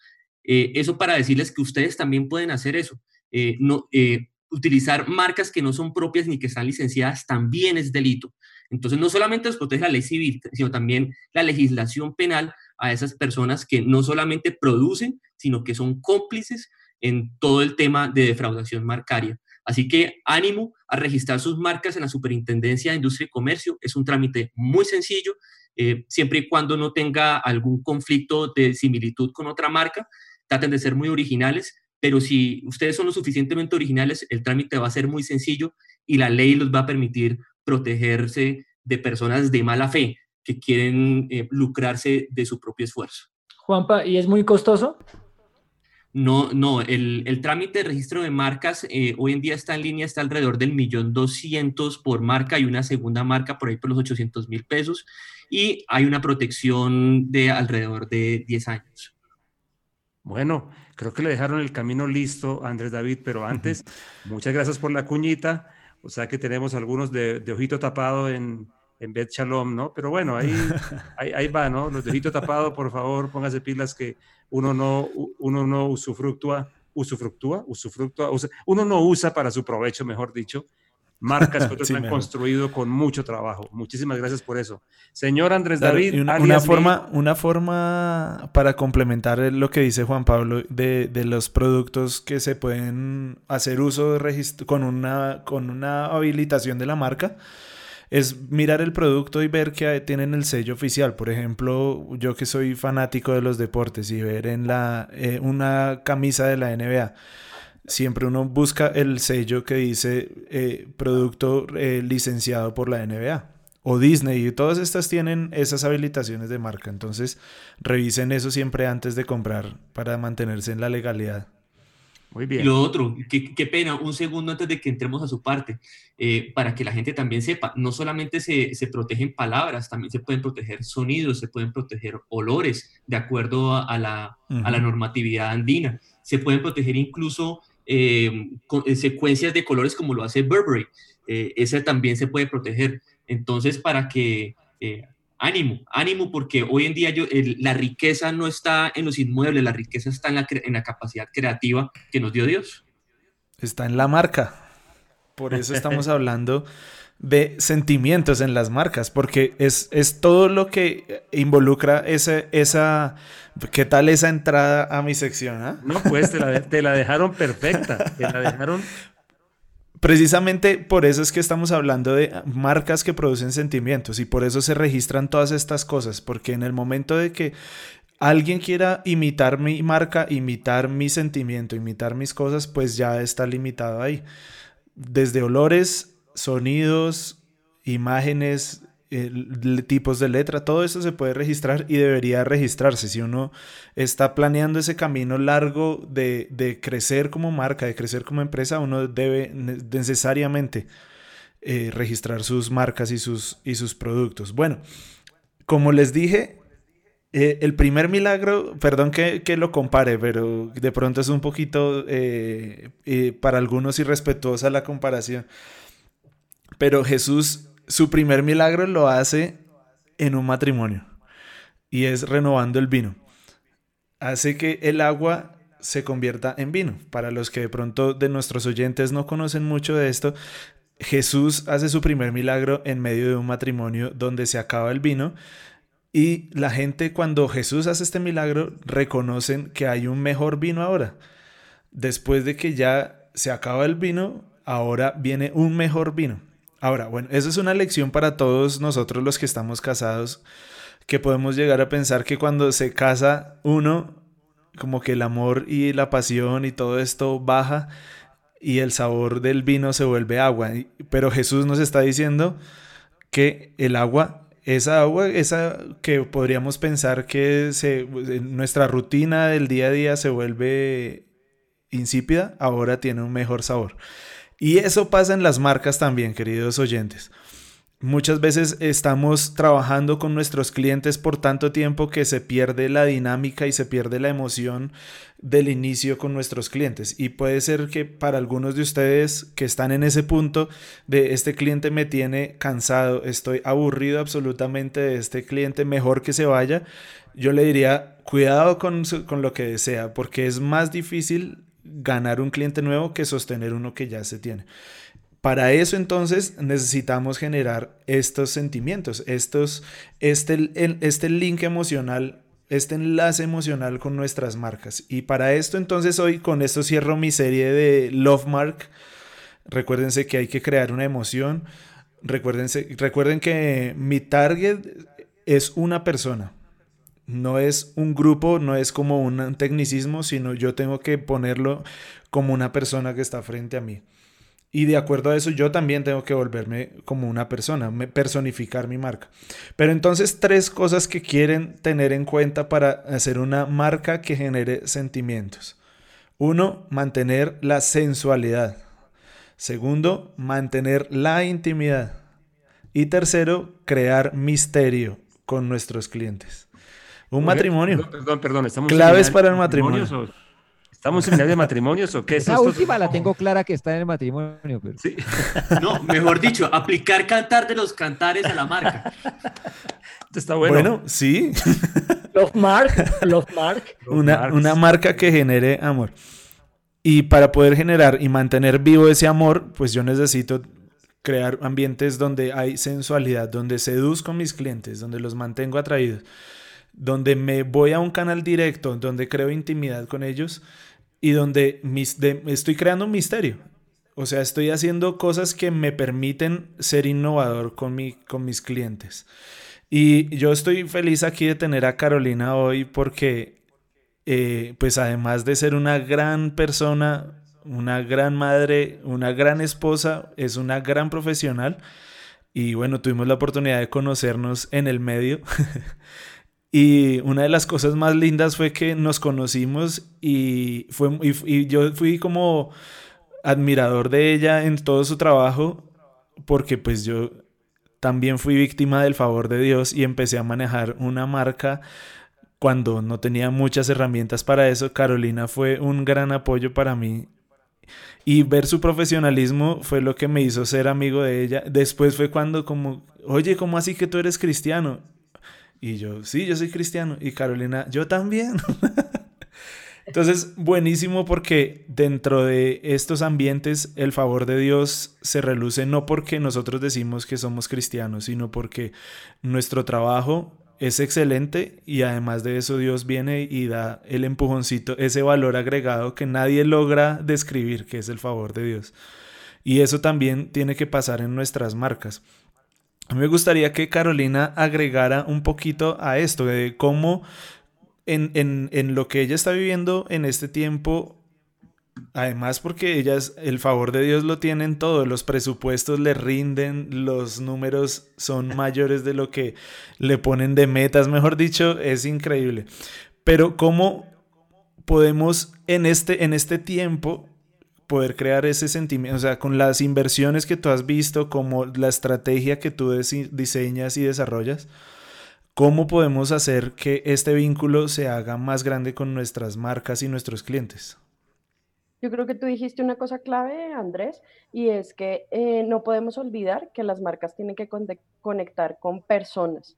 Eh, eso para decirles que ustedes también pueden hacer eso. Eh, no, eh, utilizar marcas que no son propias ni que están licenciadas también es delito. Entonces, no solamente nos protege la ley civil, sino también la legislación penal a esas personas que no solamente producen, sino que son cómplices en todo el tema de defraudación marcaria. Así que ánimo a registrar sus marcas en la Superintendencia de Industria y Comercio. Es un trámite muy sencillo, eh, siempre y cuando no tenga algún conflicto de similitud con otra marca. Traten de ser muy originales pero si ustedes son lo suficientemente originales, el trámite va a ser muy sencillo y la ley los va a permitir protegerse de personas de mala fe que quieren eh, lucrarse de su propio esfuerzo. Juanpa, ¿y es muy costoso? No, no, el, el trámite de registro de marcas eh, hoy en día está en línea, está alrededor del millón doscientos por marca y una segunda marca por ahí por los 800 mil pesos y hay una protección de alrededor de 10 años. Bueno, creo que le dejaron el camino listo a Andrés David, pero antes, muchas gracias por la cuñita. O sea que tenemos algunos de, ojito tapado en, en Bet Shalom, ¿no? Pero bueno, ahí, ahí, va, ¿no? Los de ojito tapado, por favor, póngase pilas que uno no, uno no usufructúa, usufructúa, usufructúa, uno no usa para su provecho, mejor dicho. Marcas que otros han construido con mucho trabajo. Muchísimas gracias por eso. Señor Andrés David. Una, forma, una forma para complementar lo que dice Juan Pablo de, los productos que se pueden hacer uso de con, una, con una habilitación de la marca es mirar el producto y ver que tienen el sello oficial. Por ejemplo, yo que soy fanático de los deportes y ver en la eh, una camisa de la NBA siempre uno busca el sello que dice eh, producto eh, licenciado por la NBA o Disney y todas estas tienen esas habilitaciones de marca. Entonces revisen eso siempre antes de comprar para mantenerse en la legalidad. Muy bien. Y lo otro, qué, pena, un segundo antes de que entremos a su parte, eh, para que la gente también sepa, no solamente se, se, protegen palabras, también se pueden proteger sonidos, se pueden proteger olores, de acuerdo a, la, a la normatividad andina. Se pueden proteger incluso eh, eh, secuencias de colores como lo hace Burberry. Eh, ese también se puede proteger. Entonces, para que ánimo, ánimo, porque hoy en día yo, la riqueza no está en los inmuebles, la riqueza está en la, en la capacidad creativa que nos dio Dios. Está en la marca. Por eso estamos hablando de sentimientos en las marcas, porque es, es todo lo que involucra ese, esa... ¿Qué tal esa entrada a mi sección? Ah? No, pues te la, te la dejaron perfecta, te la dejaron Precisamente por eso es que estamos hablando de marcas que producen sentimientos y por eso se registran todas estas cosas, porque en el momento de que alguien quiera imitar mi marca, imitar mi sentimiento, imitar mis cosas, pues ya está limitado ahí. Desde olores sonidos, imágenes, tipos de letra, todo eso se puede registrar y debería registrarse. Si uno está planeando ese camino largo de, crecer como marca, de crecer como empresa, uno debe necesariamente eh, registrar sus marcas y sus, y sus productos. Bueno, como les dije, eh, el primer milagro, perdón que, lo compare, pero de pronto es un poquito eh, para algunos irrespetuosa la comparación. Pero Jesús, su primer milagro lo hace en un matrimonio y es renovando el vino. Hace que el agua se convierta en vino. Para los que de pronto de nuestros oyentes no conocen mucho de esto, Jesús hace su primer milagro en medio de un matrimonio donde se acaba el vino y la gente cuando Jesús hace este milagro reconocen que hay un mejor vino ahora. Después de que ya se acaba el vino, ahora viene un mejor vino. Ahora, bueno, eso es una lección para todos nosotros los que estamos casados, que podemos llegar a pensar que cuando se casa uno, como que el amor y la pasión y todo esto baja y el sabor del vino se vuelve agua. Pero Jesús nos está diciendo que el agua, esa agua, esa que podríamos pensar que se, nuestra rutina del día a día se vuelve insípida, ahora tiene un mejor sabor. Y eso pasa en las marcas también, queridos oyentes. Muchas veces estamos trabajando con nuestros clientes por tanto tiempo que se pierde la dinámica y se pierde la emoción del inicio con nuestros clientes. Y puede ser que para algunos de ustedes que están en ese punto de este cliente me tiene cansado, estoy aburrido absolutamente de este cliente, mejor que se vaya, yo le diría cuidado con, con lo que desea, porque es más difícil ganar un cliente nuevo que sostener uno que ya se tiene. Para eso entonces necesitamos generar estos sentimientos, estos, este, este link emocional, este enlace emocional con nuestras marcas. Y para esto entonces hoy con esto cierro mi serie de Love Mark. Recuérdense que hay que crear una emoción. Recuérdense, recuerden que mi target es una persona no es un grupo, no es como un tecnicismo, sino yo tengo que ponerlo como una persona que está frente a mí. Y de acuerdo a eso, yo también tengo que volverme como una persona, personificar mi marca. Pero entonces, tres cosas que quieren tener en cuenta para hacer una marca que genere sentimientos. Uno, mantener la sensualidad. Segundo, mantener la intimidad. Y tercero, crear misterio con nuestros clientes. Un matrimonio. Perdón, perdón, estamos Claves para el matrimonio. ¿Estamos en de matrimonios o qué es Esa última la tengo clara que está en el matrimonio. ¿Sí? No, mejor dicho, aplicar cantar de los cantares a la marca. está bueno. Bueno, sí. Love Mark, Love Mark. Una, una marca que genere amor. Y para poder generar y mantener vivo ese amor, pues yo necesito crear ambientes donde hay sensualidad, donde seduzco a mis clientes, donde los mantengo atraídos, donde me voy a un canal directo, donde creo intimidad con ellos y donde mis, estoy creando un misterio. O sea, estoy haciendo cosas que me permiten ser innovador con, mi, con mis clientes. Y yo estoy feliz aquí de tener a Carolina hoy porque, eh, pues además de ser una gran persona, una gran madre, una gran esposa, es una gran profesional. Y bueno, tuvimos la oportunidad de conocernos en el medio. y una de las cosas más lindas fue que nos conocimos y, fue, y yo fui como admirador de ella en todo su trabajo porque pues yo también fui víctima del favor de Dios y empecé a manejar una marca cuando no tenía muchas herramientas para eso. Carolina fue un gran apoyo para mí y ver su profesionalismo fue lo que me hizo ser amigo de ella. Después fue cuando como, oye, ¿cómo así que tú eres cristiano? Y yo, sí, yo soy cristiano. Y Carolina, yo también. Entonces, buenísimo porque dentro de estos ambientes el favor de Dios se reluce no porque nosotros decimos que somos cristianos, sino porque nuestro trabajo es excelente y además de eso Dios viene y da el empujoncito, ese valor agregado que nadie logra describir, que es el favor de Dios. Y eso también tiene que pasar en nuestras marcas. A mí me gustaría que Carolina agregara un poquito a esto, de cómo en, lo que ella está viviendo en este tiempo, además porque ellas, el favor de Dios lo tienen todo, los presupuestos le rinden, los números son mayores de lo que le ponen de metas, mejor dicho, es increíble. Pero ¿cómo podemos en este, en este tiempo poder crear ese sentimiento, o sea, con las inversiones que tú has visto, como la estrategia que tú diseñas y desarrollas, ¿Cómo podemos hacer que este vínculo se haga más grande con nuestras marcas y nuestros clientes? Yo creo que tú dijiste una cosa clave, Andrés, y es que eh, no podemos olvidar que las marcas tienen que conectar con personas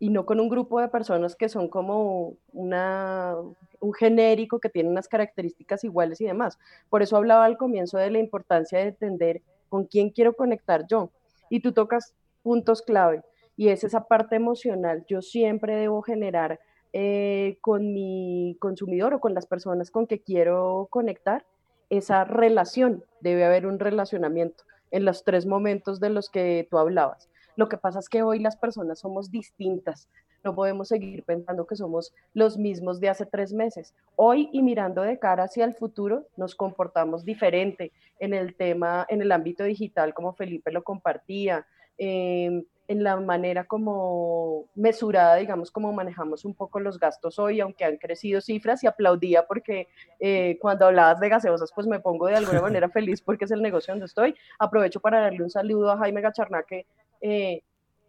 y no con un grupo de personas que son como una, un genérico que tiene unas características iguales y demás. Por eso hablaba al comienzo de la importancia de entender con quién quiero conectar yo. Y tú tocas puntos clave y es esa parte emocional. Yo siempre debo generar eh, con mi consumidor o con las personas con que quiero conectar esa relación. Debe haber un relacionamiento en los tres momentos de los que tú hablabas. Lo que pasa es que hoy las personas somos distintas. No podemos seguir pensando que somos los mismos de hace tres meses. Hoy y mirando de cara hacia el futuro, nos comportamos diferente en el tema, en el ámbito digital, como Felipe lo compartía. Eh, en la manera como mesurada, digamos, como manejamos un poco los gastos hoy, aunque han crecido cifras y aplaudía porque eh, cuando hablabas de gaseosas, pues me pongo de alguna manera feliz porque es el negocio donde estoy. Aprovecho para darle un saludo a Jaime Gacharná, que eh,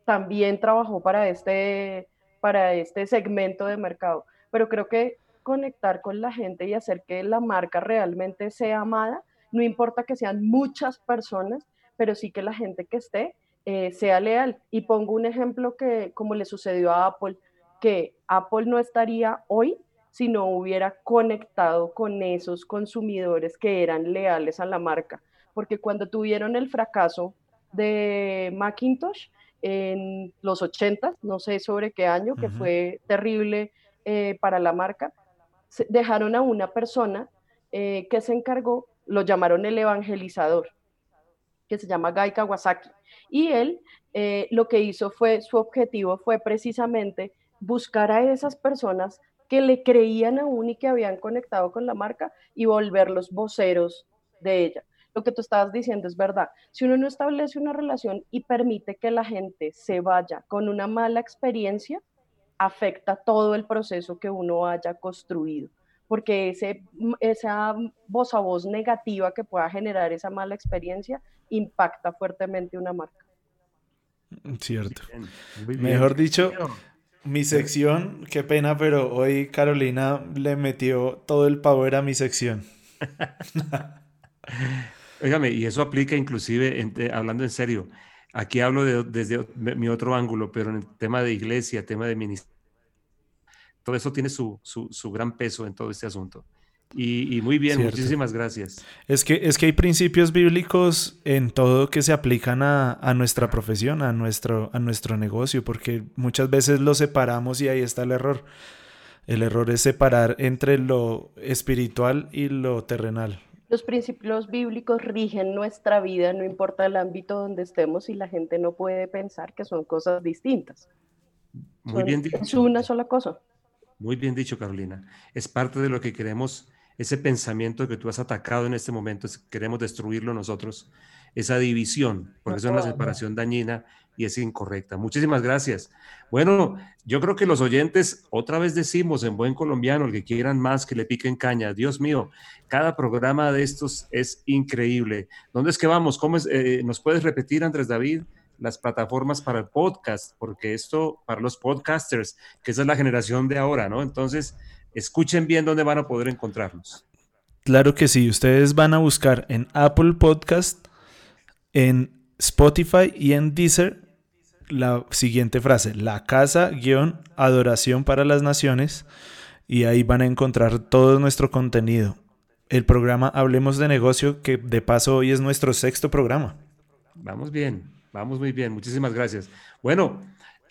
también trabajó para este, para este segmento de mercado. Pero creo que conectar con la gente y hacer que la marca realmente sea amada, no importa que sean muchas personas, pero sí que la gente que esté eh, sea leal. Y pongo un ejemplo que, como le sucedió a Apple, que Apple no estaría hoy si no hubiera conectado con esos consumidores que eran leales a la marca. Porque cuando tuvieron el fracaso de Macintosh en los 80, no sé sobre qué año, que fue terrible eh, para la marca, dejaron a una persona eh, que se encargó, lo llamaron el evangelizador, que se llama Guy Kawasaki. Y él eh, lo que hizo fue, su objetivo fue precisamente buscar a esas personas que le creían aún y que habían conectado con la marca y volverlos voceros de ella. Lo que tú estabas diciendo es verdad. Si uno no establece una relación y permite que la gente se vaya con una mala experiencia, afecta todo el proceso que uno haya construido porque ese, esa voz a voz negativa que pueda generar esa mala experiencia impacta fuertemente una marca. Cierto. Mejor dicho, mi sección, qué pena, pero hoy Carolina le metió todo el power a mi sección. Óigame, y eso aplica inclusive, hablando en serio, aquí hablo desde mi otro ángulo, pero en el tema de iglesia, tema de ministerio todo eso tiene su, gran peso en todo este asunto. Y, muy bien, muchísimas gracias. Es que, es que hay principios bíblicos en todo que se aplican a, a, nuestra profesión, a nuestro, a nuestro negocio, porque muchas veces lo separamos y ahí está el error. El error es separar entre lo espiritual y lo terrenal. Los principios bíblicos rigen nuestra vida, no importa el ámbito donde estemos y la gente no puede pensar que son cosas distintas. Muy bien dicho. Es una sola cosa. Muy bien dicho, Carolina. Es parte de lo que queremos, ese pensamiento que tú has atacado en este momento, queremos destruirlo nosotros, esa división, porque es una separación dañina y es incorrecta. Muchísimas gracias. Bueno, yo creo que los oyentes, otra vez decimos en buen colombiano, el que quieran más, que le piquen caña. Dios mío, cada programa de estos es increíble. ¿Dónde es que vamos? ¿Cómo? Eh, ¿Nos puedes repetir, Andrés David? las plataformas para el podcast, porque esto para los podcasters, que esa es la generación de ahora, ¿no? Entonces, escuchen bien dónde van a poder encontrarnos. Claro que sí, ustedes van a buscar en Apple Podcast, en Spotify y en Deezer la siguiente frase, la casa guion adoración para las naciones y ahí van a encontrar todo nuestro contenido. El programa Hablemos de negocio que de paso hoy es nuestro sexto programa. Vamos bien, vamos muy bien, muchísimas gracias. Bueno,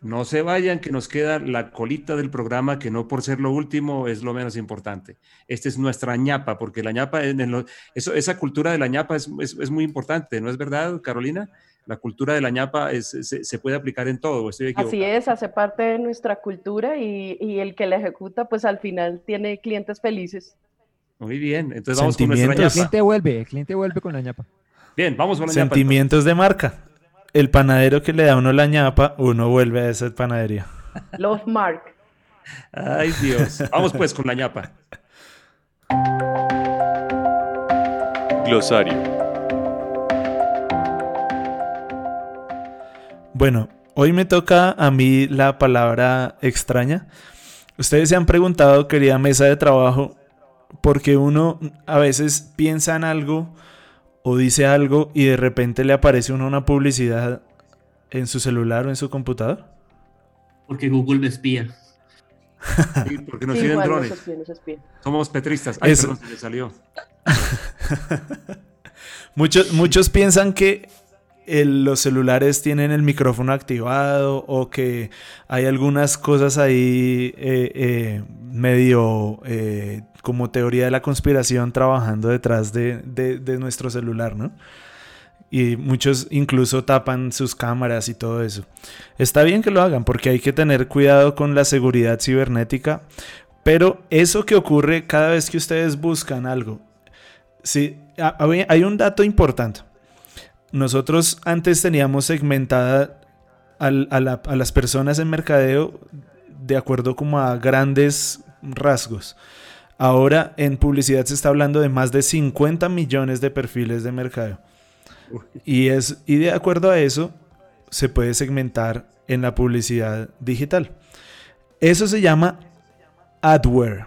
no se vayan, que nos queda la colita del programa, que no por ser lo último es lo menos importante. Esta es nuestra ñapa, porque la ñapa, en eso, esa cultura de la ñapa es, es, muy importante, ¿no es verdad, Carolina? La cultura de la ñapa es, se, puede aplicar en todo. Así es, hace parte de nuestra cultura y, y, el que la ejecuta, pues al final tiene clientes felices. Muy bien, entonces vamos con nuestra ñapa. El cliente vuelve, el cliente vuelve con la ñapa. Bien, vamos con la ñapa. Sentimientos de marca el panadero que le da a uno la ñapa, uno vuelve a esa panadería. Love Mark. Ay, Dios. Vamos pues con la ñapa. Glosario. Bueno, hoy me toca a mí la palabra extraña. Ustedes se han preguntado, querida mesa de trabajo, porque uno a veces piensa en algo o dice algo y de repente le aparece uno una publicidad en su celular o en su computador? Porque Google me espía. porque nos siguen drones. Somos petristas. Ay, Eso. perdón, se le salió. muchos, muchos piensan que los celulares tienen el micrófono activado o que hay algunas cosas ahí eh, eh, medio eh, como teoría de la conspiración trabajando detrás de, nuestro celular, ¿no? Y muchos incluso tapan sus cámaras y todo eso. Está bien que lo hagan porque hay que tener cuidado con la seguridad cibernética, pero eso que ocurre cada vez que ustedes buscan algo, sí, hay un dato importante. Nosotros antes teníamos segmentada a, las personas en mercadeo de acuerdo como a grandes rasgos. Ahora en publicidad se está hablando de más de 50 millones de perfiles de mercadeo. Y, es, y de acuerdo a eso se puede segmentar en la publicidad digital. Eso se llama adware.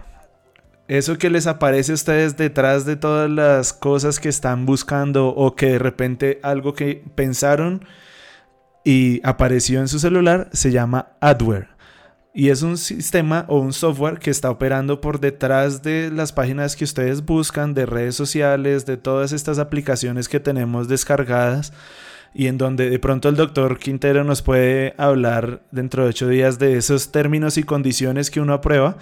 Eso que les aparece a ustedes detrás de todas las cosas que están buscando o que de repente algo que pensaron y apareció en su celular se llama adware. Y es un sistema o un software que está operando por detrás de las páginas que ustedes buscan, de redes sociales, de todas estas aplicaciones que tenemos descargadas y en donde de pronto el doctor Quintero nos puede hablar dentro de ocho días de esos términos y condiciones que uno aprueba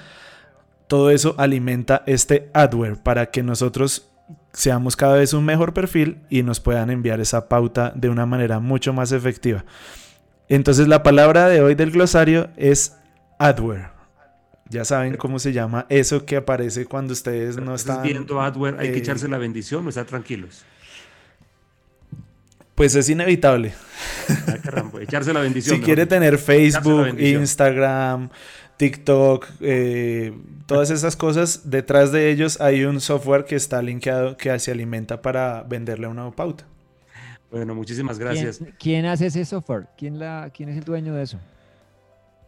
todo eso alimenta este adware para que nosotros seamos cada vez un mejor perfil y nos puedan enviar esa pauta de una manera mucho más efectiva. Entonces la palabra de hoy del glosario es adware. Ya saben cómo se llama eso que aparece cuando ustedes no están viendo adware, hay que eh, echarse la bendición o estar tranquilos. Pues es inevitable. Ah, echarse la bendición. si quiere tener Facebook, Instagram, TikTok, eh, todas esas cosas, detrás de ellos hay un software que está linkeado que se alimenta para venderle una pauta. Bueno, muchísimas gracias. ¿Quién, hace ese software? ¿Quién, la, ¿Quién es el dueño de eso?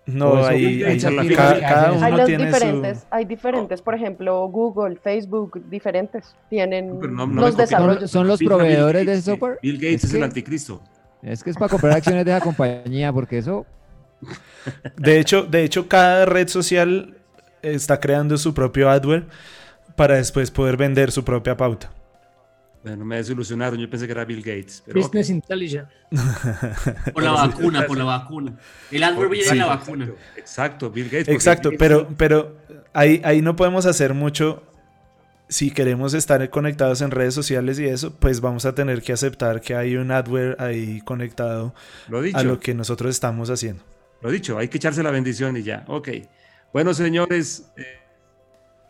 No, hay, hay, cada, uno tiene diferentes, hay diferentes, por ejemplo, Google, Facebook, diferentes tienen los desarrollos. ¿Son los proveedores de software? Bill Gates es, el anticristo. Es que es para comprar acciones de la compañía, porque eso de hecho, de hecho, cada red social está creando su propio adware para después poder vender su propia pauta. Bueno, me desilusionaron, yo pensé que era Bill Gates. Pero Business Intelligence. Por la vacuna, por la vacuna. El AdWords viene de la vacuna. Exacto, exacto, Bill Gates. Exacto, Bill pero, Gates- pero ahí, ahí no podemos hacer mucho. Si queremos estar conectados en redes sociales y eso, pues vamos a tener que aceptar que hay un adware ahí conectado Lo dicho. a lo que nosotros estamos haciendo. Lo dicho, hay que echarse la bendición y ya. Ok. Bueno, señores, eh,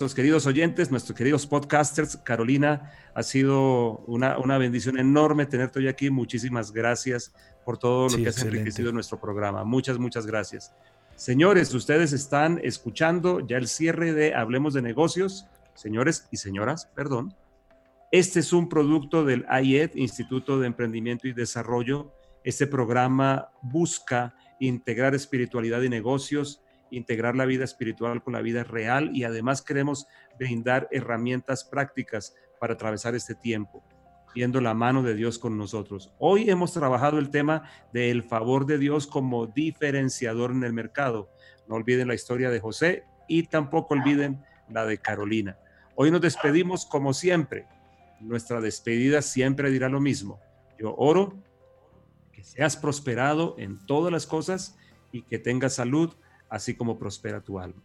nuestros queridos oyentes, nuestros queridos podcasters, Carolina, ha sido una, una bendición enorme tenerte hoy aquí. Muchísimas gracias por todo lo Sí, que has excelente. enriquecido nuestro programa. Muchas, muchas gracias. Señores, ustedes están escuchando ya el cierre de Hablemos de Negocios. Señores y señoras, perdón. Este es un producto del IED, Instituto de Emprendimiento y Desarrollo. Este programa busca integrar espiritualidad y negocios, integrar la vida espiritual con la vida real y además queremos brindar herramientas prácticas para atravesar este tiempo, viendo la mano de Dios con nosotros. Hoy hemos trabajado el tema del favor de Dios como diferenciador en el mercado. No olviden la historia de José y tampoco olviden la de Carolina. Hoy nos despedimos como siempre. Nuestra despedida siempre dirá lo mismo. Yo oro que seas prosperado en todas las cosas y que tengas salud, así como prospera tu alma.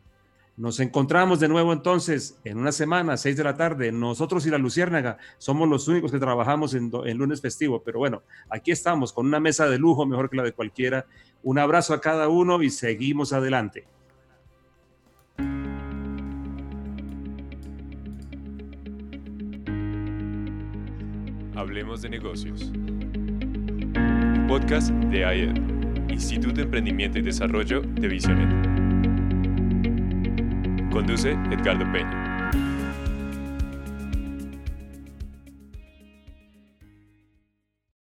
Nos encontramos de nuevo entonces en una semana, seis de la tarde. Nosotros y la Luciérnaga somos los únicos que trabajamos en, lunes festivo, pero bueno, aquí estamos con una mesa de lujo mejor que la de cualquiera. Un abrazo a cada uno y seguimos adelante. Hablemos de negocios. Podcast de IED, Instituto de Emprendimiento y Desarrollo de Visionet. Conduce Edgardo Peña.